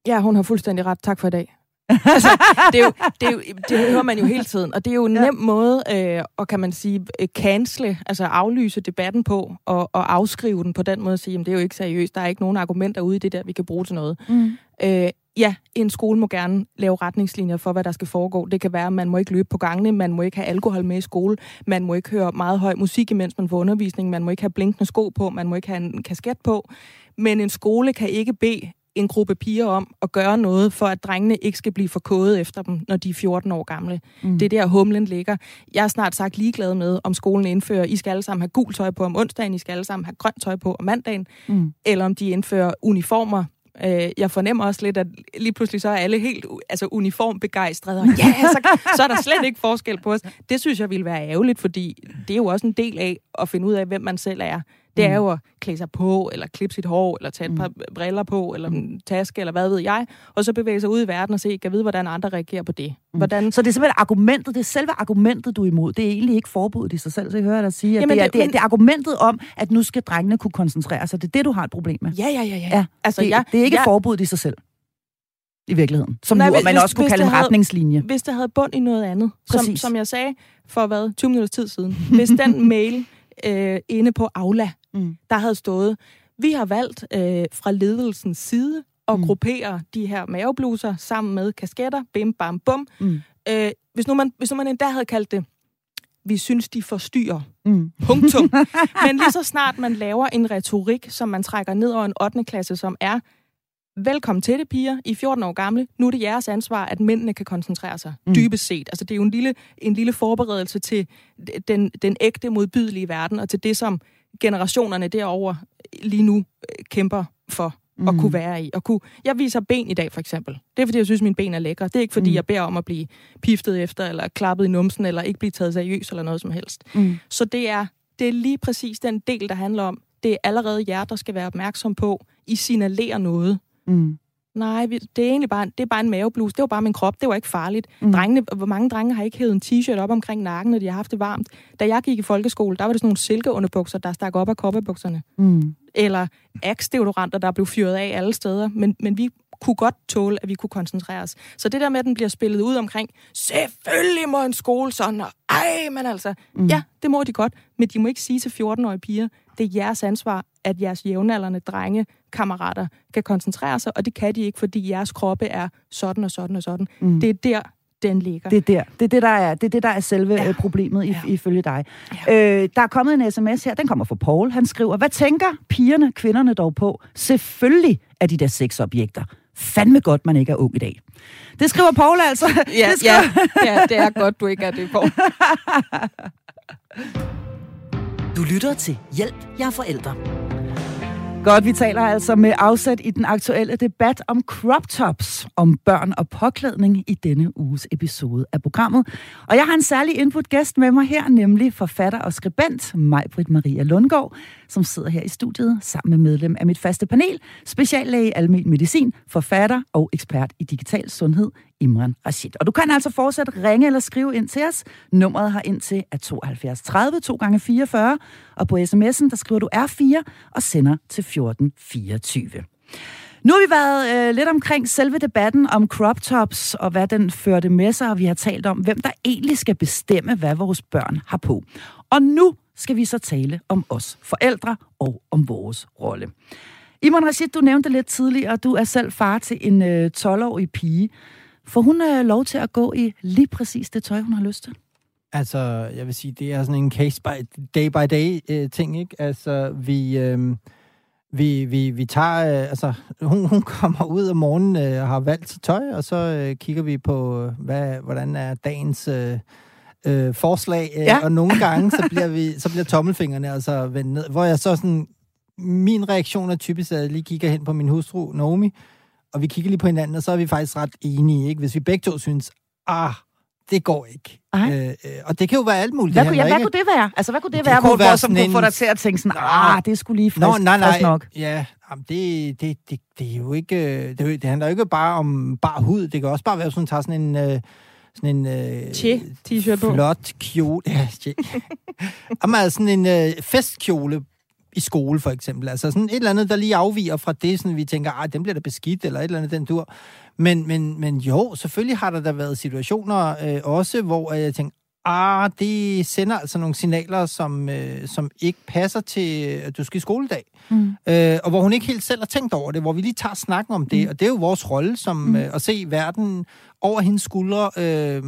Ja, hun har fuldstændig ret. Tak for i dag. [LAUGHS] altså, det, er jo, det, er jo, det hører man jo hele tiden, og det er jo en nem måde øh, at, kan man sige, øh, cancele, altså aflyse debatten på, og, og afskrive den på den måde, at sige, at det er jo ikke seriøst, der er ikke nogen argumenter ude i det der, vi kan bruge til noget. Mm. Øh, ja, en skole må gerne lave retningslinjer for, hvad der skal foregå. Det kan være, at man må ikke løbe på gangene, man må ikke have alkohol med i skole, man må ikke høre meget høj musik, imens man får undervisning, man må ikke have blinkende sko på, man må ikke have en kasket på. Men en skole kan ikke bede en gruppe piger om at gøre noget, for at drengene ikke skal blive forkået efter dem, når de er 14 år gamle. Mm. Det er der, humlen ligger. Jeg er snart sagt ligeglad med, om skolen indfører, I skal alle sammen have gul tøj på om onsdagen, I skal alle sammen have grønt tøj på om mandagen, mm. eller om de indfører uniformer Øh, jeg fornemmer også lidt, at lige pludselig så er alle helt altså uniformbegejstrede, og ja, så, så er der slet ikke forskel på os. Det synes jeg ville være ærgerligt, fordi det er jo også en del af at finde ud af, hvem man selv er det er mm. jo at klæde sig på, eller klippe sit hår, eller tage et par mm. briller på, eller en taske, eller hvad ved jeg, og så bevæge sig ud i verden og se, kan vide, hvordan andre reagerer på det. Mm. Hvordan... Så det er simpelthen argumentet, det er selve argumentet, du er imod. Det er egentlig ikke forbuddet i sig selv, så jeg hører dig sige, at Jamen, det, er, det, er, det er argumentet om, at nu skal drengene kunne koncentrere sig. Det er det, du har et problem med. Ja, ja, ja. ja. ja altså, det, ja, det er ikke ja. forbuddet i sig selv i virkeligheden. Som Nej, nu, hvis, man også kunne kalde en havde, retningslinje. Hvis det havde bund i noget andet. Som, som jeg sagde for hvad, 20 minutters tid siden. Hvis den [LAUGHS] mail øh, inde på Aula, mm. der havde stået, vi har valgt øh, fra ledelsens side at mm. gruppere de her mavebluser sammen med kasketter, bim, bam, bum. Mm. Øh, hvis, nu man, hvis nu man endda havde kaldt det, vi synes, de forstyrrer. Mm. Punktum. [LAUGHS] Men lige så snart man laver en retorik, som man trækker ned over en 8. klasse, som er, velkommen til det, piger, I 14 år gamle. Nu er det jeres ansvar, at mændene kan koncentrere sig, mm. dybest set. Altså, det er jo en lille, en lille forberedelse til den, den ægte modbydelige verden, og til det, som generationerne derover lige nu øh, kæmper for mm. at kunne være i. Og kunne, jeg viser ben i dag, for eksempel. Det er, fordi jeg synes, mine ben er lækre. Det er ikke, fordi mm. jeg beder om at blive piftet efter, eller klappet i numsen, eller ikke blive taget seriøs, eller noget som helst. Mm. Så det er, det er lige præcis den del, der handler om, det er allerede jer, der skal være opmærksom på, I signalerer noget. Mm. Nej, det er egentlig bare, det er bare en maveblus. Det var bare min krop. Det var ikke farligt. Mm. Drengene, hvor mange drenge har ikke hævet en t-shirt op omkring nakken, når de har haft det varmt? Da jeg gik i folkeskole, der var det sådan nogle silkeunderbukser, der stak op af kopperbukserne. Mm. Eller axe-deodoranter, der blev fyret af alle steder. Men, men vi kunne godt tåle, at vi kunne koncentrere os. Så det der med, at den bliver spillet ud omkring, selvfølgelig må en skole sådan, og ej, men altså, mm. ja, det må de godt, men de må ikke sige til 14-årige piger, det er jeres ansvar, at jeres jævnaldrende drenge, kammerater, kan koncentrere sig, og det kan de ikke, fordi jeres kroppe er sådan og sådan og sådan. Mm. Det er der, den ligger. Det er der. Det er det, der er, det er, det, der er selve ja. Øh, problemet ja. ifølge dig. Ja. Øh, der er kommet en sms her, den kommer fra Paul. Han skriver, hvad tænker pigerne, kvinderne dog på? Selvfølgelig er de der sexobjekter. Fandme godt, man ikke er ung i dag. Det skriver Paul altså. Ja, det skriver... ja, ja, det er godt, du ikke er det, Paul. [LAUGHS] du lytter til Hjælp, jeg er forældre. Godt, vi taler altså med afsæt i den aktuelle debat om crop tops, om børn og påklædning i denne uges episode af programmet. Og jeg har en særlig input-gæst med mig her, nemlig forfatter og skribent Majbrit Maria Lundgaard, som sidder her i studiet sammen med medlem af mit faste panel, speciallæge i almen medicin, forfatter og ekspert i digital sundhed, Imran Rashid. Og du kan altså fortsat ringe eller skrive ind til os. Nummeret har ind til er 72 30 2 gange 44 og på sms'en der skriver du R4 og sender til 1424. Nu har vi været øh, lidt omkring selve debatten om crop tops og hvad den førte med sig, og vi har talt om, hvem der egentlig skal bestemme, hvad vores børn har på. Og nu skal vi så tale om os forældre og om vores rolle. Imran Rashid, du nævnte lidt tidligere, du er selv far til en øh, 12-årig pige. Får hun øh, lov til at gå i lige præcis det tøj, hun har lyst til? Altså, jeg vil sige, det er sådan en case by day by day øh, ting, ikke? Altså, vi, øh, vi, vi, vi tager, øh, altså, hun, hun [LAUGHS] kommer ud om morgenen og øh, har valgt sit tøj, og så øh, kigger vi på, hvad, hvordan er dagens øh, øh, forslag, øh, ja. og nogle gange, så bliver, vi, så bliver tommelfingrene altså vendt ned, hvor jeg så sådan, min reaktion er typisk, at jeg lige kigger hen på min hustru, Naomi, og vi kigger lige på hinanden, og så er vi faktisk ret enige, ikke? Hvis vi begge to synes, ah, det går ikke. Øh, øh, og det kan jo være alt muligt. Hvad, kunne, ja, hvad kunne det være? Altså, hvad kunne det, det være, kunne hvor, være som kunne en... få dig til at tænke sådan, ah, det skulle lige frisk, Nå, nej, nej. nok? Ja, jamen, det, det, det, det, er jo ikke... Øh, det, det handler jo ikke bare om bare hud. Det kan også bare være, sådan, tager sådan en... Øh, sådan en øh, t-shirt på. flot kjole. Ja, che. [LAUGHS] Jamen, altså sådan en øh, festkjole i skole, for eksempel. Altså sådan et eller andet, der lige afviger fra det, sådan vi tænker, ah, den bliver da beskidt, eller et eller andet, den dur. Men, men, men jo, selvfølgelig har der da været situationer øh, også, hvor jeg tænker, ah, det sender altså nogle signaler, som, øh, som ikke passer til, at du skal i skoledag. Mm. Øh, og hvor hun ikke helt selv har tænkt over det, hvor vi lige tager snakken om det. Mm. Og det er jo vores rolle, som mm. øh, at se verden over hendes skuldre, øh,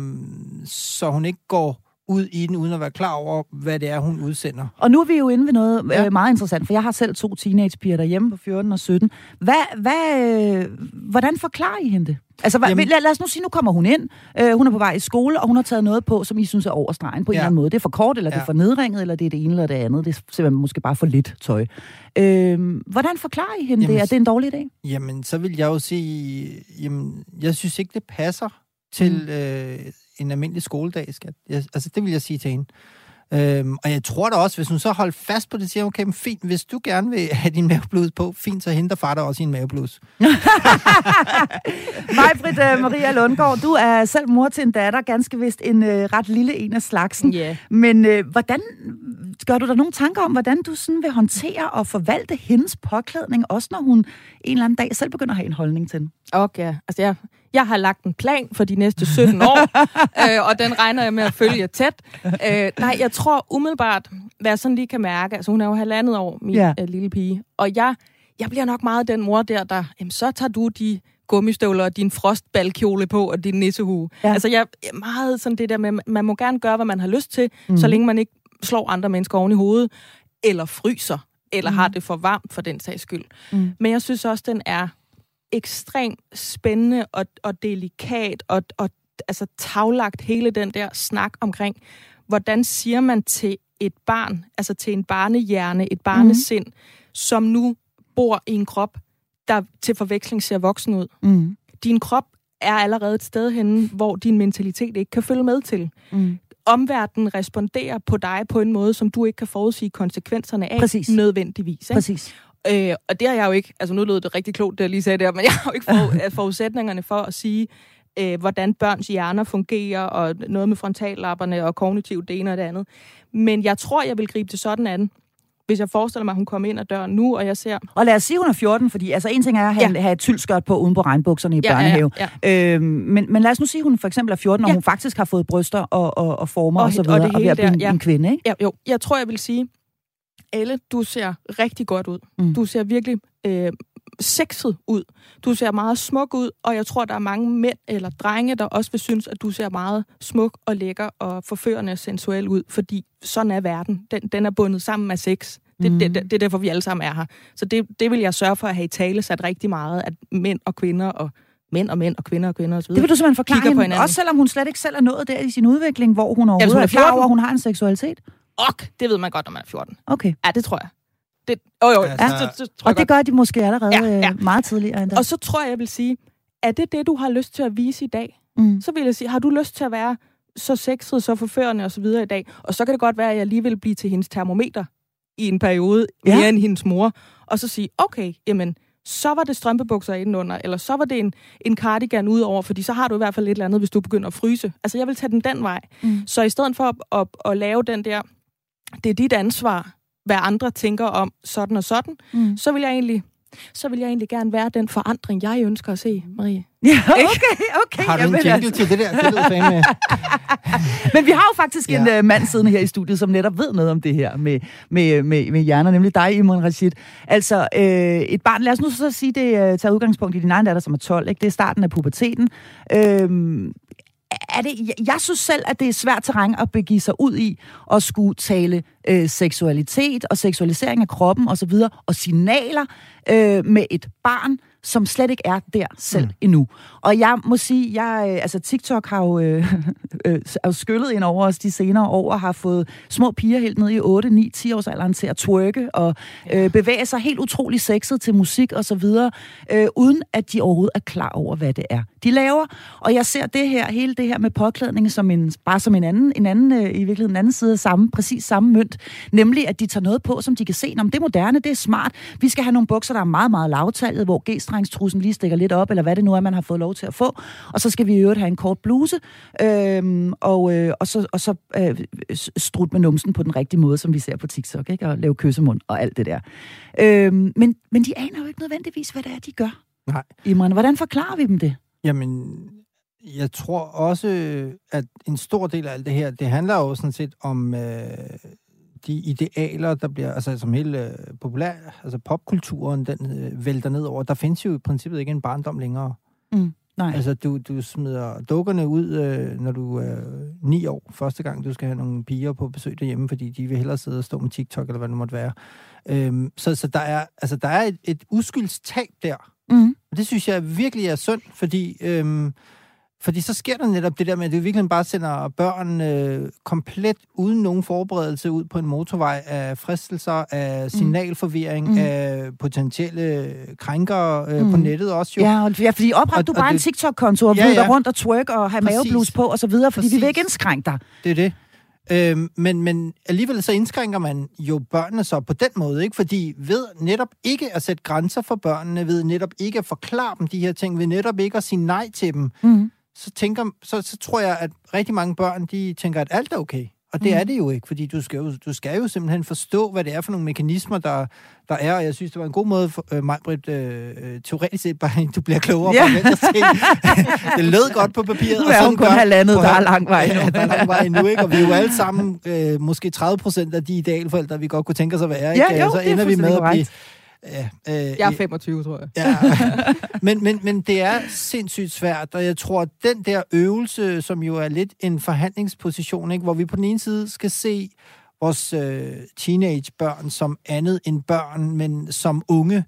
så hun ikke går ud i den, uden at være klar over, hvad det er, hun udsender. Og nu er vi jo inde ved noget ja. øh, meget interessant, for jeg har selv to teenagepiger derhjemme på 14 og 17. Hvad, hvad, øh, hvordan forklarer I hende det? Altså, hvad, lad, lad os nu sige, nu kommer hun ind, øh, hun er på vej i skole, og hun har taget noget på, som I synes er overstregen på en ja. eller anden måde. Det er for kort, eller ja. det er for nedringet, eller det er det ene eller det andet. Det er simpelthen måske bare for lidt tøj. Øh, hvordan forklarer I hende jamen, det? Er det en dårlig idé? Jamen, så vil jeg jo sige, jamen, jeg synes ikke, det passer til... Mm. Øh, en almindelig skoledag, skat. Jeg, altså, det vil jeg sige til hende. Øhm, og jeg tror da også, hvis hun så holder fast på det, siger okay, men fint, hvis du gerne vil have din maveblus på, fint, så henter far dig også en maveblus. [LAUGHS] Majbrit uh, Maria Lundgaard, du er selv mor til en datter, ganske vist en uh, ret lille en af slagsen. Yeah. Men uh, hvordan, gør du der nogle tanker om, hvordan du sådan vil håndtere og forvalte hendes påklædning, også når hun en eller anden dag selv begynder at have en holdning til den? Okay, altså jeg, jeg har lagt en plan for de næste 17 år, [LAUGHS] øh, og den regner jeg med at følge tæt. Øh, nej, jeg tror umiddelbart, hvad jeg sådan lige kan mærke, altså hun er jo halvandet år, min ja. øh, lille pige, og jeg, jeg bliver nok meget den mor der, der, jamen så tager du de gummistøvler og din frostballkjole på og din nissehue. Ja. Altså jeg er meget sådan det der med, man må gerne gøre, hvad man har lyst til, mm. så længe man ikke slår andre mennesker oven i hovedet, eller fryser, eller mm. har det for varmt for den sags skyld. Mm. Men jeg synes også, den er ekstremt spændende og, og delikat og, og altså taglagt hele den der snak omkring, hvordan siger man til et barn, altså til en barnehjerne, et barnesind, mm. som nu bor i en krop, der til forveksling ser voksen ud. Mm. Din krop er allerede et sted henne, hvor din mentalitet ikke kan følge med til. Mm. Omverdenen responderer på dig på en måde, som du ikke kan forudsige konsekvenserne af Præcis. nødvendigvis. Ikke? Præcis. Øh, og det har jeg jo ikke, altså nu lød det rigtig klogt, det jeg lige sagde der, men jeg har jo ikke for, [LAUGHS] forudsætninger for at sige, øh, hvordan børns hjerner fungerer, og noget med frontallapperne og kognitivt det ene og det andet. Men jeg tror, jeg vil gribe det sådan an, hvis jeg forestiller mig, at hun kommer ind ad døren nu, og jeg ser... Og lad os sige, at hun er 14, fordi altså, en ting er at have, ja. have et tyldskørt på uden på regnbukserne i ja, børnehave. Ja, ja. Øhm, men, men lad os nu sige, at hun for eksempel er 14, og ja. hun faktisk har fået bryster og, og, og former og, og så videre, og, det og ved at blive ja. en kvinde, ikke? Ja, jo. Jeg tror, jeg vil sige, Elle, du ser rigtig godt ud. Mm. Du ser virkelig øh, sexet ud. Du ser meget smuk ud, og jeg tror, der er mange mænd eller drenge, der også vil synes, at du ser meget smuk og lækker og forførende og sensuel ud, fordi sådan er verden. Den, den er bundet sammen med sex. Det, mm. det, det, det er derfor, vi alle sammen er her. Så det, det vil jeg sørge for at have i tale sat rigtig meget, at mænd og kvinder og mænd og mænd og kvinder og kvinder osv. Det vil du simpelthen forklare hende, på hinanden. også selvom hun slet ikke selv er nået der i sin udvikling, hvor hun overhovedet ja, hun er, er klar over, at hun har en seksualitet? Ok, det ved man godt, når man er 14. Okay. Ja, det tror jeg. Det, oh, jo, altså, ja. det, det, det, og det gør de måske allerede ja, ja. Øh, meget tidligere end det. Og så tror jeg, jeg vil sige, er det det, du har lyst til at vise i dag? Mm. Så vil jeg sige, har du lyst til at være så sexet, så forførende og så videre i dag? Og så kan det godt være, at jeg lige vil blive til hendes termometer i en periode, ja. mere end hendes mor. Og så sige, okay, jamen, så var det strømpebukser indenunder, eller så var det en, en cardigan udover, fordi så har du i hvert fald et eller andet, hvis du begynder at fryse. Altså, jeg vil tage den den vej. Mm. Så i stedet for at, at, at lave den der, det er dit ansvar, hvad andre tænker om sådan og sådan, mm. så vil jeg egentlig så vil jeg egentlig gerne være den forandring, jeg ønsker at se, Marie. Ja, okay, okay. Har du en jingle altså. til det der? Det. [LAUGHS] Men vi har jo faktisk ja. en uh, mand siddende her i studiet, som netop ved noget om det her med, med, med, med hjerner, nemlig dig, Imran Rashid. Altså, øh, et barn, lad os nu så sige, det uh, tager udgangspunkt i din egen datter, som er 12, ikke? det er starten af puberteten. Øh, er det, jeg synes selv, at det er svært terræn at begive sig ud i og skulle tale øh, seksualitet og seksualisering af kroppen osv. Og, og signaler øh, med et barn, som slet ikke er der selv mm. endnu. Og jeg må sige, jeg, øh, altså TikTok har jo øh, [LAUGHS] øh, er skyllet ind over os de senere år, og har fået små piger helt ned i 8, 9, 10 års alderen til at twerke og øh, bevæge sig helt utrolig sexet til musik og så videre, øh, uden at de overhovedet er klar over, hvad det er, de laver. Og jeg ser det her, hele det her med påklædning som en, bare som en anden, en anden øh, i virkeligheden en anden side af samme, præcis samme mønt. Nemlig, at de tager noget på, som de kan se, om det er moderne, det er smart. Vi skal have nogle bukser, der er meget, meget lavtallet, hvor g-strengstrussen lige stikker lidt op, eller hvad det nu er, man har fået lov til at få. Og så skal vi i øvrigt have en kort bluse, øh, og, øh, og så, og så øh, strut med numsen på den rigtige måde, som vi ser på TikTok, ikke? og lave kyssemund og alt det der. Øh, men, men de aner jo ikke nødvendigvis, hvad det er, de gør. Nej. Imran, hvordan forklarer vi dem det? Jamen, jeg tror også, at en stor del af alt det her, det handler jo sådan set om øh, de idealer, der bliver, altså som hele øh, populær, altså popkulturen, den øh, vælter ned over. Der findes jo i princippet ikke en barndom længere. Mm. Nej. Altså, du, du smider dukkerne ud, øh, når du er øh, ni år, første gang du skal have nogle piger på besøg derhjemme, fordi de vil hellere sidde og stå med TikTok, eller hvad det måtte være. Øhm, så så der, er, altså, der er et, et uskyldstab der. Mm. Og det synes jeg virkelig er synd, fordi, øhm, fordi så sker der netop det der med, at du virkelig bare sender børn øh, komplet uden nogen forberedelse ud på en motorvej af fristelser, af signalforvirring, mm. af potentielle krænkere øh, mm. på nettet også jo. Ja, og, ja fordi opret Og- du og bare en det- TikTok-konto og Ja, ja, rundt og twerk og have Præcis. maveblus på og så videre, fordi vi vil Præcis. ikke indskrænke dig. Det er det. Øhm, men, men alligevel så indskrænker man jo børnene så på den måde, ikke? Fordi ved netop ikke at sætte grænser for børnene, ved netop ikke at forklare dem de her ting, ved netop ikke at sige nej til dem, Mm. så, tænker, så, så tror jeg, at rigtig mange børn, de tænker, at alt er okay. Og det Mm. er det jo ikke, fordi du skal jo, du skal jo simpelthen forstå, hvad det er for nogle mekanismer, der, der er. Og jeg synes, det var en god måde, for, øh, mig, Britt, øh, øh, teoretisk set, bare du bliver klogere Ja. på, ting. [LAUGHS] det lød godt på papiret. Nu og er sådan hun kun gør- halvandet, der er lang vej endnu. Ja, der er lang vej endnu, ikke? Og vi er jo alle sammen øh, måske 30 procent af de idealforældre, vi godt kunne tænke os at være. Ikke? Ja, jo, så det er ender vi med at blive... Ja, øh, Jeg er 25, tror jeg. Ja, [LAUGHS] men, men, men det er sindssygt svært, og jeg tror, at den der øvelse, som jo er lidt en forhandlingsposition, ikke, hvor vi på den ene side skal se vores øh, teenagebørn som andet end børn, men som unge,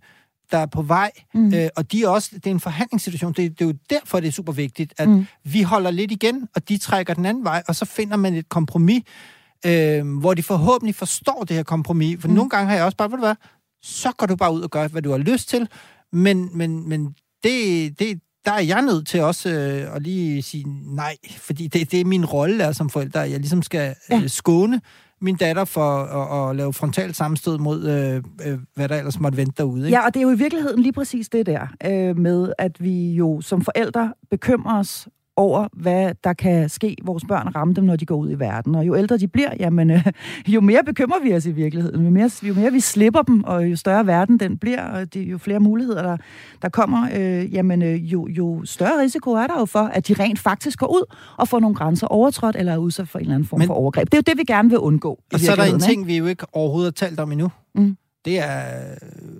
der er på vej, mm. øh, og de er også, det er en forhandlingssituation, det, det er jo derfor, det er super vigtigt, at mm. vi holder lidt igen, og de trækker den anden vej, og så finder man et kompromis, øh, hvor de forhåbentlig forstår det her kompromis, for mm. nogle gange har jeg også bare, ved du hvad, så går du bare ud og gør, hvad du har lyst til, men, men, men det, det, der er jeg nødt til også øh, at lige sige nej, fordi det, det er min rolle der som forælder, at jeg ligesom skal øh, skåne min datter for at, at lave frontalt sammenstød mod, øh, øh, hvad der ellers måtte vente derude. Ikke? Ja, og det er jo i virkeligheden lige præcis det der øh, med, at vi jo som forældre bekymrer os over, hvad der kan ske vores børn ramme dem, når de går ud i verden. Og jo ældre de bliver, jamen, øh, [LAUGHS] jo mere bekymrer vi os i virkeligheden. Jo mere, jo mere vi slipper dem, og jo større verden den bliver, og det, jo flere muligheder, der, der kommer, øh, jamen, øh, jo, jo større risiko er der jo for, at de rent faktisk går ud og får nogle grænser overtrådt, eller er udsat for en eller anden form Men- for overgreb. Det er jo det, vi gerne vil undgå. Og så er der en virkeligheden, ikke? ting, vi jo ikke overhovedet har talt om endnu. Mm. Det er,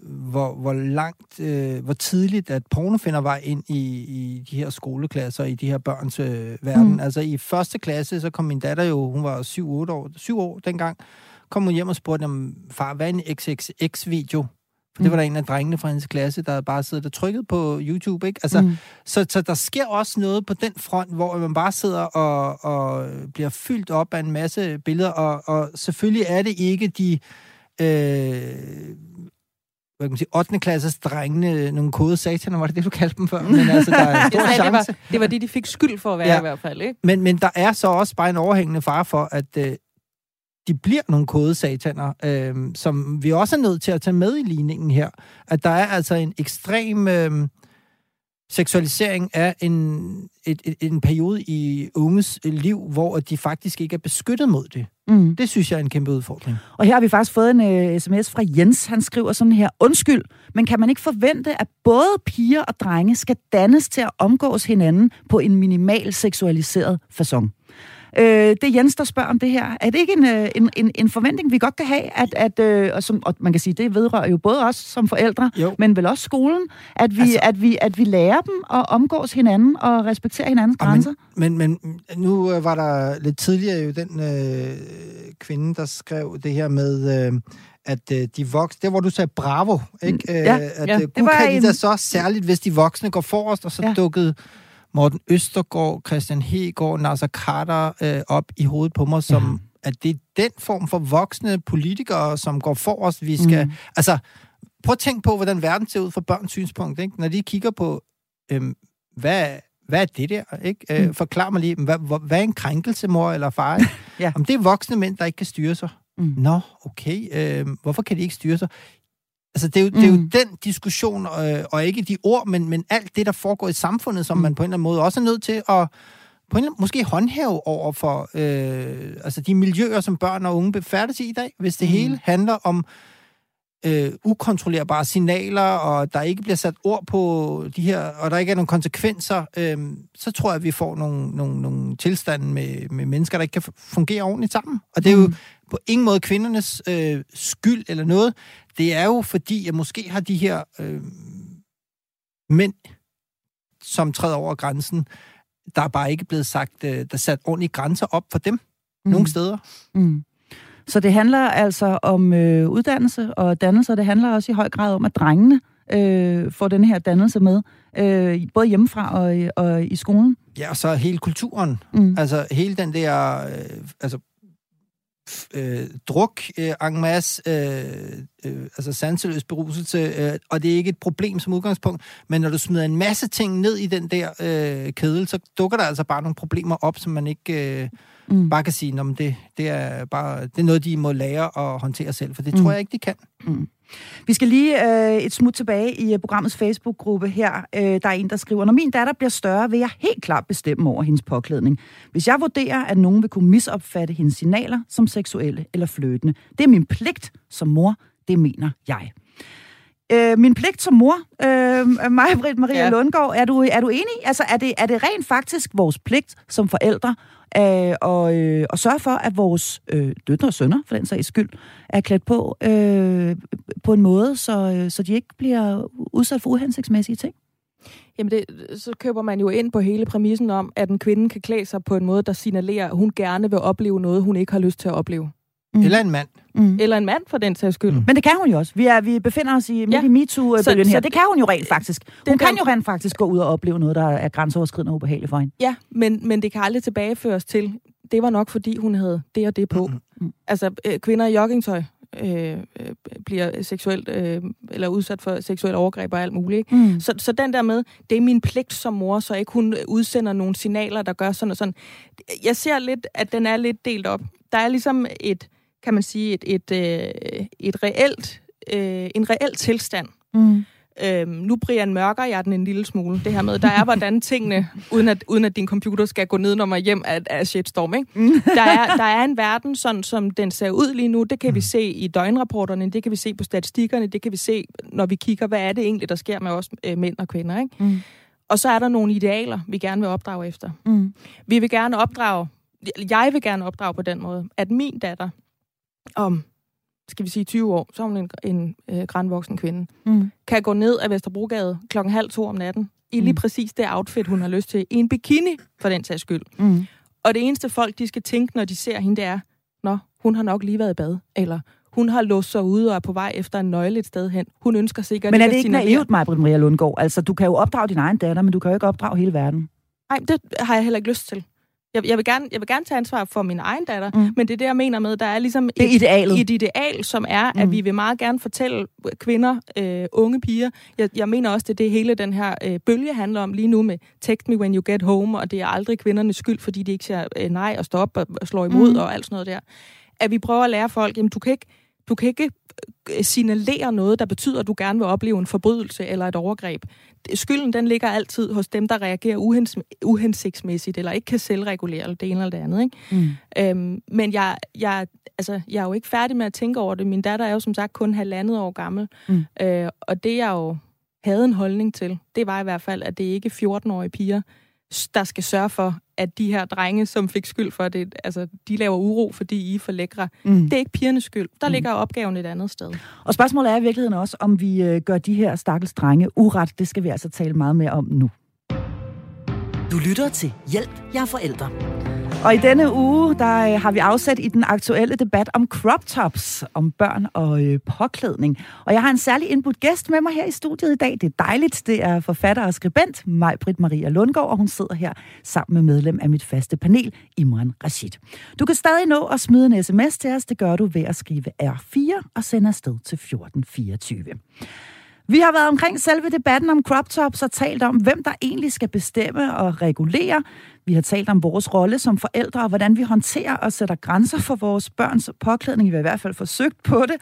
hvor, hvor langt, øh, hvor tidligt, at porno finder vej ind i, i de her skoleklasser, i de her børns øh, verden. Mm. Altså i første klasse, så kom min datter jo, hun var 7-8 år, 7 år dengang, kom hun hjem og spurgte om, far, hvad er en XXX-video? For det Mm. var der en af drengene fra hendes klasse, der bare siddet og trykket på YouTube, ikke? Altså, mm. så, så der sker også noget på den front, hvor man bare sidder og, og bliver fyldt op af en masse billeder, og, og selvfølgelig er det ikke de øh, hvad kan man sige, 8. klasses drengene, nogle kode sataner, var det det, du kaldte dem før? [LAUGHS] Men altså, der er stor sagde, det, var, det var det, de fik skyld for at være Ja. i hvert fald, ikke? Men, men der er så også bare en overhængende fare for, at øh, de bliver nogle kodesataner, øh, som vi også er nødt til at tage med i ligningen her. At der er altså en ekstrem øh, seksualisering af en, et, et, en periode i unges liv, hvor de faktisk ikke er beskyttet mod det. Mm. Det synes jeg er en kæmpe udfordring. Og her har vi faktisk fået en uh, sms fra Jens. Han skriver sådan her, undskyld, men kan man ikke forvente, at både piger og drenge skal dannes til at omgås hinanden på en minimal seksualiseret façon? Øh, det er Jens, der spørger om det her. Er det ikke en, øh, en, en, en forventning, vi godt kan have, at, at øh, og, som, og man kan sige, det vedrører jo både os som forældre, Jo. men vel også skolen, at vi, Altså- at, vi, at vi lærer dem at omgås hinanden og respektere hinandens Og grænser? Men, men, men nu øh, var der lidt tidligere jo den øh, kvinde, der skrev det her med, øh, at øh, de voksne, det hvor du sagde bravo, ikke? Øh, ja, at ja. øh, Det var kan de en- da så særligt, hvis de voksne går forrest, og så ja. dukkede Morten Østergaard, Christian Hegård, Nasser Carter øh, op i hovedet på mig, som at det er den form for voksne politikere, som går forrest, vi skal... Mm. Mm. Altså, prøv at tænke på, hvordan verden ser ud fra børns synspunkt, ikke? Når de kigger på, øhm, hvad, hvad er det der? Ikke? Øh, Mm. Forklar mig lige, hvad, hvad, er en krænkelse, mor eller far? [LAUGHS] Ja. Om det er voksne mænd, der ikke kan styre sig. Mm. Nå, okay. Øh, hvorfor kan de ikke styre sig? Altså, det er jo, det er jo Mm. den diskussion, øh, og ikke de ord, men, men alt det, der foregår i samfundet, som Mm. man på en eller anden måde også er nødt til at på en eller anden, måske håndhæve over for øh, altså de miljøer, som børn og unge befærdes i i dag. Hvis det Mm. mm. hele handler om øh, ukontrollerbare signaler, og der ikke bliver sat ord på de her, og der ikke er nogen konsekvenser, øh, så tror jeg, at vi får nogle, nogle, nogle tilstande med, med mennesker, der ikke kan fu- fungere ordentligt sammen. Og det er jo Mm. på ingen måde kvindernes øh, skyld eller noget. Det er jo fordi, at måske har de her øh, mænd, som træder over grænsen, der er bare ikke blevet sagt, øh, der er sat ordentlige grænser op for dem mm. nogle steder. Mm. Så det handler altså om øh, uddannelse og dannelse, og det handler også i høj grad om, at drengene øh, får den her dannelse med, øh, både hjemmefra og, i- og i skolen. Ja, og så hele kulturen. Mm. Altså hele den der øh, altså, øh, druk øh, en masse, øh, øh, altså sanseløs beruselse, øh, og det er ikke et problem som udgangspunkt, men når du smider en masse ting ned i den der øh, kedel, så dukker der altså bare nogle problemer op, som man ikke øh, Mm. bare kan sige, "Nå, men det, det, er bare, det er noget, de må lære at håndtere selv, for det Mm. tror jeg ikke, de kan. Vi skal lige øh, et smut tilbage i øh, programmets Facebook-gruppe her. Øh, der er en, der skriver, når min datter bliver større, vil jeg helt klart bestemme over hendes påklædning. Hvis jeg vurderer, at nogen vil kunne misopfatte hendes signaler som seksuelle eller fløtende. Det er min pligt som mor, det mener jeg. Øh, min pligt som mor, øh, mig, Britt Maria ja. Lundgaard, er du, er du enig? Altså, er det, er det rent faktisk vores pligt som forældre øh, og, øh, at sørge for, at vores øh, døtre og sønner, for den sags skyld, er klædt på øh, på en måde, så, øh, så de ikke bliver udsat for uhensigtsmæssige ting? Jamen, det, så køber man jo ind på hele præmissen om, at en kvinde kan klæde sig på en måde, der signalerer, at hun gerne vil opleve noget, hun ikke har lyst til at opleve. Mm. Eller en mand. Mm. Eller en mand, for den sags skyld. Mm. Men det kan hun jo også. Vi, er, vi befinder os i midt Ja. i MeToo-bølgen Så- her. så- Det kan hun jo rent faktisk. Hun Den kan jo rent faktisk gå ud og opleve noget, der er grænseoverskridende og ubehageligt for hende. Ja, men, men det kan aldrig tilbageføres til, det var nok fordi, hun havde det og det på. Mm. Mm. Altså, øh, kvinder i joggingtøj øh, øh, bliver seksuelt, øh, eller udsat for seksuel overgreb og alt muligt. Ikke? Mm. Så, så den der med, det er min pligt som mor, så ikke hun udsender nogle signaler, der gør sådan og sådan. Jeg ser lidt, at den er lidt delt op. Der er ligesom et, kan man sige, et, et, øh, et reelt, øh, en reel tilstand. Mm. Øhm, nu Brian mørker jeg den en lille smule. Det her med, der er hvordan tingene, uden at, uden at din computer skal gå ned, når man hjem af, af shitstorm. Ikke? Der, er, der er en verden, sådan som den ser ud lige nu. Det kan vi se i døgnrapporterne, det kan vi se på statistikkerne, det kan vi se, når vi kigger, hvad er det egentlig, der sker med os øh, mænd og kvinder. Ikke? Mm. Og så er der nogle idealer, vi gerne vil opdrage efter. Mm. Vi vil gerne opdrage, jeg vil gerne opdrage på den måde, at min datter om, skal vi sige 20 år, så er hun en, en øh, grænvoksen kvinde, Mm. kan gå ned ad Vesterbrogade klokken halv to om natten, i lige Mm. præcis det outfit, hun har lyst til, i en bikini, for den sags skyld. Mm. Og det eneste folk, de skal tænke, når de ser hende, det er, nå, hun har nok lige været i bad, eller hun har låst sig ude og er på vej efter en nøgle et sted hen. Hun ønsker sikkert Men er det ikke naivt, mig, Britt Maria Lundgaard? Altså, du kan jo opdrage din egen datter, men du kan jo ikke opdrage hele verden. Nej, det har jeg heller ikke lyst til. Jeg, jeg, vil, gerne, jeg vil gerne tage ansvar for min egen datter, Mm. men det er det, jeg mener med, der er ligesom Det er idealet. et ideal, som er, at Mm. vi vil meget gerne fortælle kvinder, øh, unge piger, jeg, jeg mener også, det er det hele den her øh, bølge handler om lige nu med text me when you get home, og det er aldrig kvindernes skyld, fordi de ikke siger øh, nej og stop og, og slår imod Mm. og alt sådan noget der. At vi prøver at lære folk, jamen du kan ikke, du kan ikke øh, signalere noget, der betyder, at du gerne vil opleve en forbrydelse eller et overgreb. Skylden, den ligger altid hos dem, der reagerer uhens, uhensigtsmæssigt, eller ikke kan selvregulere eller det ene eller det andet. Ikke? Mm. Øhm, men jeg, jeg, altså, jeg er jo ikke færdig med at tænke over det. Min datter er jo som sagt kun halvandet år gammel. Mm. Øh, og det jeg jo havde en holdning til, det var i hvert fald, at det ikke er 14-årige piger, der skal sørge for, at de her drenge, som fik skyld for det, altså, de laver uro, fordi I er for lækre. Mm. Det er ikke pigernes skyld. Der Mm. ligger opgaven et andet sted. Og spørgsmålet er i virkeligheden også, om vi øh, gør de her stakkels drenge uret. Det skal vi altså tale meget mere om nu. Du lytter til Hjælp, jeg er forældre. Og i denne uge, der øh, har vi afsat i den aktuelle debat om crop tops, om børn og øh, påklædning. Og jeg har en særlig indbudt gæst med mig her i studiet i dag. Det er dejligt. Det er forfatter og skribent, Majbrit Britt Maria Lundgaard, og hun sidder her sammen med medlem af mit faste panel, Imran Rashid. Du kan stadig nå at smide en sms til os. Det gør du ved at skrive R4 og sende afsted til 1424. Vi har været omkring selve debatten om crop tops og talt om, hvem der egentlig skal bestemme og regulere. Vi har talt om vores rolle som forældre, og hvordan vi håndterer og sætter grænser for vores børns påklædning. Vi har i hvert fald forsøgt på det.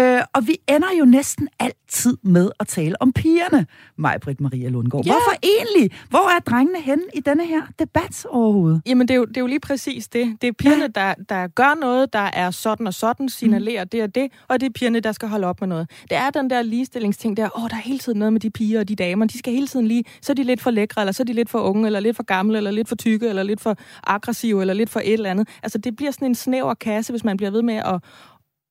Øh, og vi ender jo næsten altid med at tale om pigerne, mig, Britt Maria Lundgaard. Ja. Hvorfor egentlig? Hvor er drengene henne i denne her debat overhovedet? Jamen, det er jo, det er jo lige præcis det. Det er pigerne, ja. der, der gør noget, der er sådan og sådan, signalerer mm. det og det, og det er pigerne, der skal holde op med noget. Det er den der ligestillingsting der, åh, oh, der er hele tiden noget med de piger og de damer, de skal hele tiden lige, så er de lidt for lækre, eller så er de lidt for unge, eller lidt for gamle, eller lidt for tykke, eller lidt for aggressive, eller lidt for et eller andet. Altså, det bliver sådan en snæver kasse, hvis man bliver ved med at,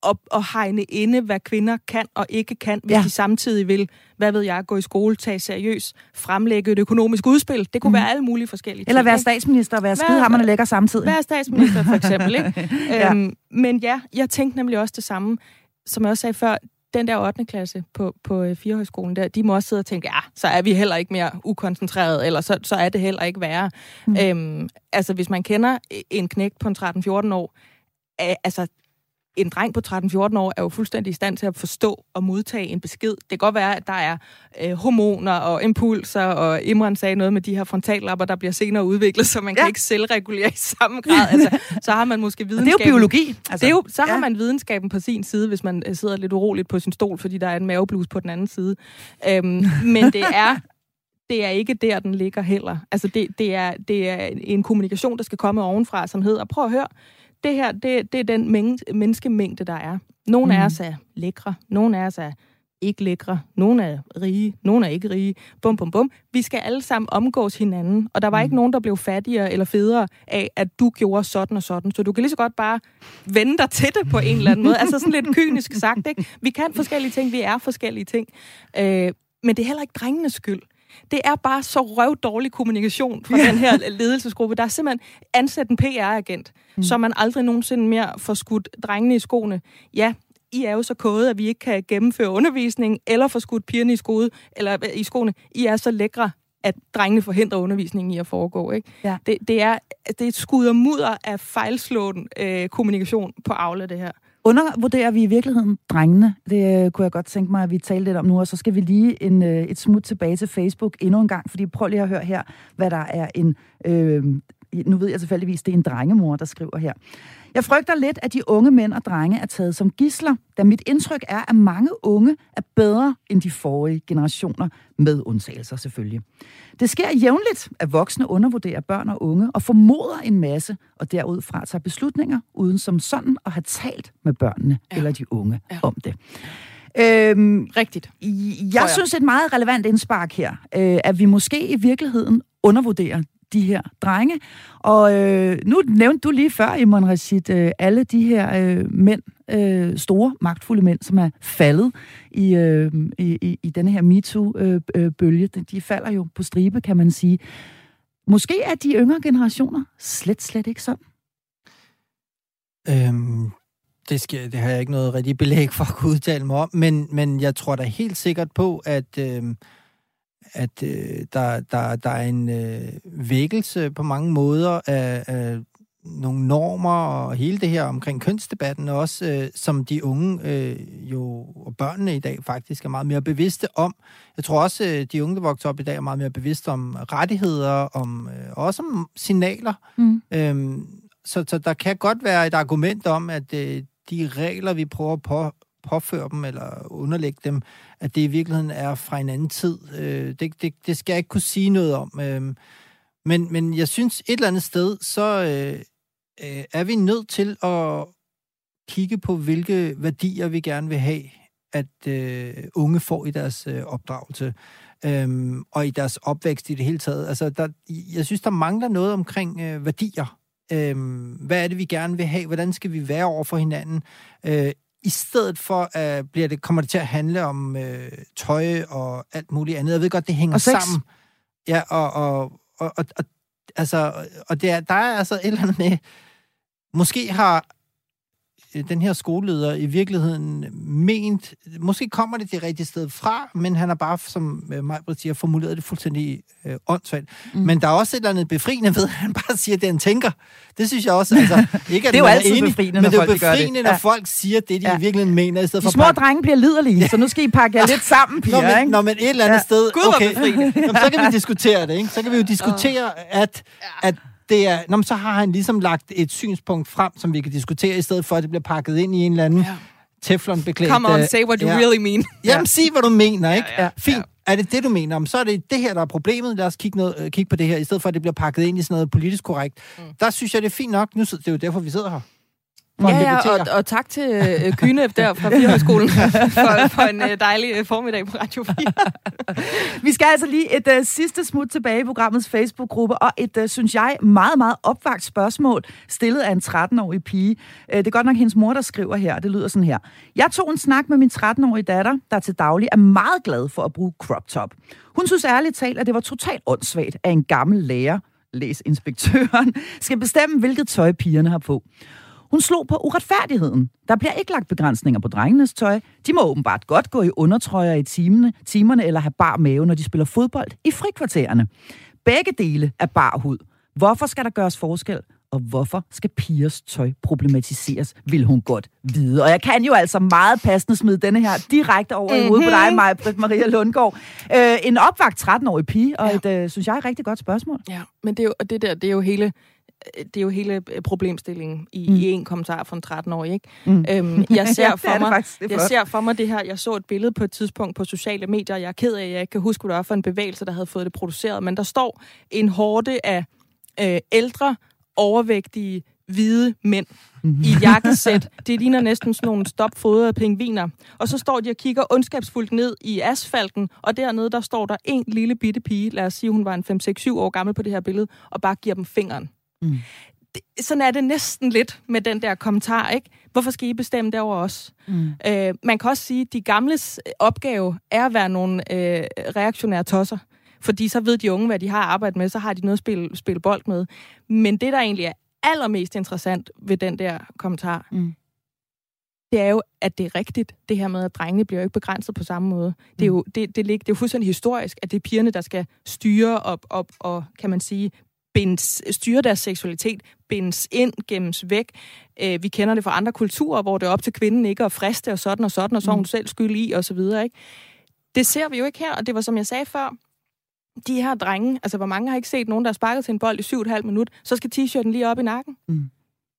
at, at hegne inde, hvad kvinder kan og ikke kan, hvis ja. de samtidig vil, hvad ved jeg, gå i skole, tage seriøst, fremlægge et økonomisk udspil. Det kunne mm. være alle mulige forskellige Eller ting. Eller være statsminister og være skidehammerne lækker samtidig. Være statsminister, for eksempel. Ikke? [LAUGHS] ja. øhm, men ja, jeg tænkte nemlig også det samme, som jeg også sagde før, den der 8. klasse på, på øh, Firehøjskolen der, de må også sidde og tænke, ja, så er vi heller ikke mere ukoncentreret, eller så, så er det heller ikke værre. Mm. Øhm, altså, hvis man kender en knægt på en 13-14 år, øh, altså, en dreng på 13-14 år er jo fuldstændig i stand til at forstå og modtage en besked. Det kan godt være, at der er øh, hormoner og impulser, og Imran sagde noget med de her frontallapper, der bliver senere udviklet, så man ja. kan ikke selvregulere i samme grad. Altså, så har man måske [LAUGHS] videnskaben... det er jo biologi. Altså, det er jo, så ja. har man videnskaben på sin side, hvis man øh, sidder lidt uroligt på sin stol, fordi der er en maveblus på den anden side. Øhm, men det er [LAUGHS] det er ikke der, den ligger heller. Altså, det, det, er, det er en kommunikation, der skal komme ovenfra, som hedder, prøv at høre, det her, det, det er den mængde, menneskemængde, der er. Nogle mm. af os er lækre, nogle af os er ikke lækre, nogle er rige, nogle er ikke rige, bum, bum, bum. Vi skal alle sammen omgås hinanden, og der var mm. ikke nogen, der blev fattigere eller federe af, at du gjorde sådan og sådan. Så du kan lige så godt bare vende dig til det på en eller anden måde. Altså sådan lidt kynisk sagt, ikke? Vi kan forskellige ting, vi er forskellige ting. Øh, men det er heller ikke drengenes skyld. Det er bare så røv dårlig kommunikation fra den her ledelsesgruppe. Der er simpelthen ansat en PR-agent, mm. så man aldrig nogensinde mere får skudt drengene i skoene. Ja, I er jo så kode, at vi ikke kan gennemføre undervisning, eller få skudt pigerne i, skode, eller i skoene. I er så lækre, at drengene forhindrer undervisningen i at foregå. Ikke? Ja. Det, det, er, det er et skud og mudder af fejlslående øh, kommunikation på Aula, det her. Undervurderer vi i virkeligheden drengene? Det øh, kunne jeg godt tænke mig, at vi talte lidt om nu, og så skal vi lige en, øh, et smut tilbage til Facebook endnu en gang, fordi prøv lige at høre her, hvad der er en... Øh, nu ved jeg tilfældigvis, det er en drengemor, der skriver her. Jeg frygter lidt, at de unge mænd og drenge er taget som gisler, da mit indtryk er, at mange unge er bedre end de forrige generationer, med undtagelser selvfølgelig. Det sker jævnligt, at voksne undervurderer børn og unge og formoder en masse, og derudfra tager beslutninger, uden som sådan at have talt med børnene ja. eller de unge ja. om det. Øhm, Rigtigt. Jeg, jeg synes, et meget relevant indspark her, øh, at vi måske i virkeligheden undervurderer de her drenge. Og øh, nu nævnte du lige før, Imran Rashid, øh, alle de her øh, mænd, øh, store, magtfulde mænd, som er faldet i, øh, i, i denne her MeToo-bølge. Øh, øh de falder jo på stribe, kan man sige. Måske er de yngre generationer slet, slet ikke sådan. Øhm, det, skal, det har jeg ikke noget rigtig belæg for at kunne udtale mig om, men, men jeg tror da helt sikkert på, at... Øh, at øh, der, der, der er en øh, vækkelse på mange måder af, af nogle normer og hele det her omkring kønsdebatten også, øh, som de unge øh, jo og børnene i dag faktisk er meget mere bevidste om. Jeg tror også, øh, de unge, der vokser op i dag, er meget mere bevidste om rettigheder, om øh, også om signaler. Mm. Øhm, så, så der kan godt være et argument om, at øh, de regler, vi prøver på påføre dem eller underlægge dem, at det i virkeligheden er fra en anden tid. Øh, det, det, det skal jeg ikke kunne sige noget om. Øh, men, men jeg synes et eller andet sted, så øh, øh, er vi nødt til at kigge på, hvilke værdier vi gerne vil have, at øh, unge får i deres øh, opdragelse øhm, og i deres opvækst i det hele taget. Altså, der, jeg synes, der mangler noget omkring øh, værdier. Øhm, hvad er det, vi gerne vil have? Hvordan skal vi være over for hinanden? Øh, i stedet for uh, bliver det, kommer det til at handle om uh, tøj og alt muligt andet. Jeg ved godt, det hænger og sammen. Ja, og, og, og, og, og altså, og det er, der er altså et eller andet med, måske har øh, den her skoleleder i virkeligheden ment, måske kommer det det rigtige sted fra, men han har bare, som øh, Majbrit siger, formuleret det fuldstændig øh, åndssvagt. Mm. Men der er også et eller andet befriende ved, at han bare siger det, han tænker. Det synes jeg også, altså, [LAUGHS] ikke at det er jo altid enig, befriende, men det er jo befriende, når ja. folk siger det, de ja. i virkeligheden mener, i stedet de for... små pakke... drenge bliver liderlige, så nu skal I pakke jer lidt sammen, [LAUGHS] piger, når man, ikke? Når man et eller andet ja. sted... Gud, okay, jamen, så kan vi diskutere det, ikke? Så kan vi jo diskutere, at, at det er, man så har han ligesom lagt et synspunkt frem, som vi kan diskutere, i stedet for, at det bliver pakket ind i en eller anden ja. teflonbeklædt... Come on, say what you ja. really mean. [LAUGHS] Jamen, sig, hvad du mener, ikke? Ja, ja, Fint. Ja. Er det det, du mener? Om så er det det her, der er problemet. Lad os kigge, noget, øh, kigge på det her, i stedet for, at det bliver pakket ind i sådan noget politisk korrekt. Mm. Der synes jeg, det er fint nok. Nu, det er jo derfor, vi sidder her. Ja, ja og, og tak til øh, Kyne der fra Firehøjskolen [LAUGHS] for, for en øh, dejlig øh, formiddag på Radio 4. [LAUGHS] Vi skal altså lige et øh, sidste smut tilbage i programmets Facebook-gruppe, og et, øh, synes jeg, meget, meget opvagt spørgsmål, stillet af en 13-årig pige. Øh, det er godt nok hendes mor, der skriver her, det lyder sådan her. Jeg tog en snak med min 13-årige datter, der til daglig er meget glad for at bruge crop top. Hun synes ærligt talt, at det var totalt åndssvagt, at en gammel lærer, læs inspektøren, [LAUGHS] skal bestemme, hvilket tøj pigerne har på. Hun slog på uretfærdigheden. Der bliver ikke lagt begrænsninger på drengenes tøj. De må åbenbart godt gå i undertrøjer i timerne, timerne eller have bar mave, når de spiller fodbold i frikvartererne. Begge dele er bar hud. Hvorfor skal der gøres forskel? Og hvorfor skal pigers tøj problematiseres, vil hun godt vide. Og jeg kan jo altså meget passende smide denne her direkte over mm-hmm. i hovedet på dig, Maja Britt Maria Lundgaard. Øh, en opvagt 13-årig pige, og ja. et, øh, synes jeg, rigtig godt spørgsmål. Ja, men det er jo, det der, det er jo hele det er jo hele øh, problemstillingen i, mm. i en kommentar fra en 13-årig, ikke? Mm. Øhm, [LAUGHS] jeg ser for mig, faktisk, jeg ser for mig det her, jeg så et billede på et tidspunkt på sociale medier, jeg er ked af, at jeg ikke kan huske, hvad det var for en bevægelse, der havde fået det produceret, men der står en horde af øh, ældre, overvægtige, hvide mænd mm-hmm. i jakkesæt. Det ligner næsten sådan nogle stopfodrede pingviner. Og så står de og kigger ondskabsfuldt ned i asfalten, og dernede der står der en lille bitte pige, lad os sige, hun var en 5-6-7 år gammel på det her billede, og bare giver dem fingeren. Mm. Det, sådan er det næsten lidt med den der kommentar, ikke? Hvorfor skal I bestemme det over os? Mm. Øh, man kan også sige, at de gamles opgave er at være nogle øh, reaktionære tosser. Fordi så ved de unge, hvad de har arbejdet med, så har de noget at spille, spille bold med. Men det, der egentlig er allermest interessant ved den der kommentar, mm. det er jo, at det er rigtigt, det her med, at drengene bliver jo ikke begrænset på samme måde. Det er jo, det, det, det er jo fuldstændig historisk, at det er pigerne, der skal styre op, op og, kan man sige, bindes, styre deres seksualitet, bindes ind, gemmes væk. Øh, vi kender det fra andre kulturer, hvor det er op til kvinden ikke at friste og sådan og sådan, og så er hun mm. selv skyld i, og så videre. Ikke? Det ser vi jo ikke her, og det var som jeg sagde før, de her drenge, altså hvor mange har ikke set nogen, der har sparket til en bold i 7,5 minut, så skal t-shirten lige op i nakken. Mm.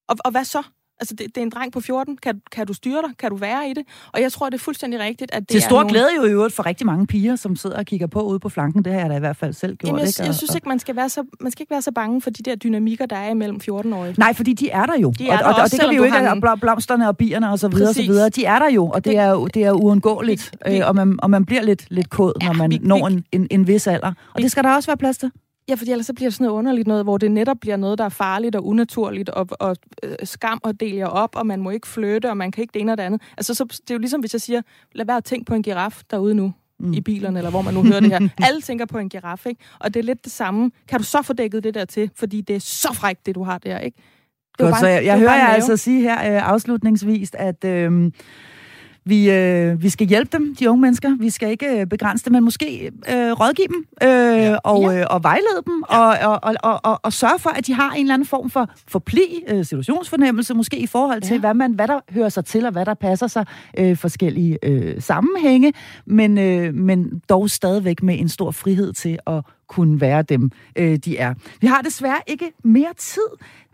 Og, og hvad så? Altså, det, det er en dreng på 14. Kan, kan du styre dig? Kan du være i det? Og jeg tror, det er fuldstændig rigtigt, at det Til stor nogle... glæde jo i øvrigt for rigtig mange piger, som sidder og kigger på ude på flanken. Det har jeg da i hvert fald selv gjort. Jamen, jeg, ikke? Og, jeg synes ikke, man skal, være så, man skal ikke være så bange for de der dynamikker, der er imellem 14-årige. Nej, fordi de er der jo. De er og, der og, også, og det kan vi jo ikke, have blomsterne og bierne og så videre, og så videre. De er der jo, og det er, jo, det er uundgåeligt. Vi, vi, og, man, og man bliver lidt, lidt kod, ja, når man vi, når en, en, en vis alder. Og vi, det skal der også være plads til. Ja, fordi ellers så bliver det sådan noget underligt noget, hvor det netop bliver noget, der er farligt og unaturligt, og, og øh, skam og deler op, og man må ikke flytte, og man kan ikke det ene og det andet. Altså, så, det er jo ligesom, hvis jeg siger, lad være at tænke på en giraf derude nu, mm. i bilerne, eller hvor man nu hører det her. [LAUGHS] Alle tænker på en giraf, ikke? Og det er lidt det samme. Kan du så få dækket det der til? Fordi det er så frækt, det du har der, ikke? Det Godt, bare, så jeg, jeg hører jer altså sige her øh, afslutningsvis, at... Øh, vi, øh, vi skal hjælpe dem, de unge mennesker. Vi skal ikke øh, begrænse dem, men måske øh, rådgive dem øh, ja. og, øh, og vejlede dem ja. og, og, og, og, og sørge for, at de har en eller anden form for forplig, øh, situationsfornemmelse, måske i forhold til, ja. hvad, man, hvad der hører sig til og hvad der passer sig øh, forskellige øh, sammenhænge, men, øh, men dog stadigvæk med en stor frihed til at kunne være dem, øh, de er. Vi har desværre ikke mere tid.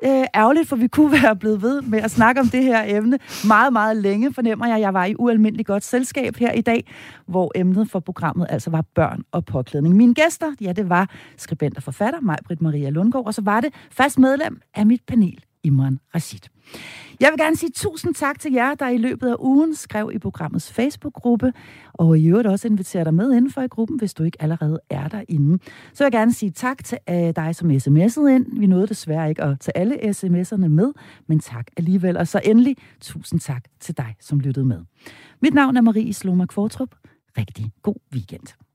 Øh, ærgerligt, for vi kunne være blevet ved med at snakke om det her emne meget, meget længe, fornemmer jeg. Jeg var i ualmindeligt godt selskab her i dag, hvor emnet for programmet altså var børn og påklædning. Mine gæster, ja, det var skribent og forfatter, mig, Britt Maria Lundgaard, og så var det fast medlem af mit panel, Imran Rashid. Jeg vil gerne sige tusind tak til jer, der i løbet af ugen skrev i programmets Facebook-gruppe, og i øvrigt også inviterer dig med indenfor i gruppen, hvis du ikke allerede er derinde. Så vil jeg gerne sige tak til øh, dig, som sms'ede ind. Vi nåede desværre ikke at tage alle sms'erne med, men tak alligevel. Og så endelig tusind tak til dig, som lyttede med. Mit navn er Marie Sloma Kvartrup. Rigtig god weekend.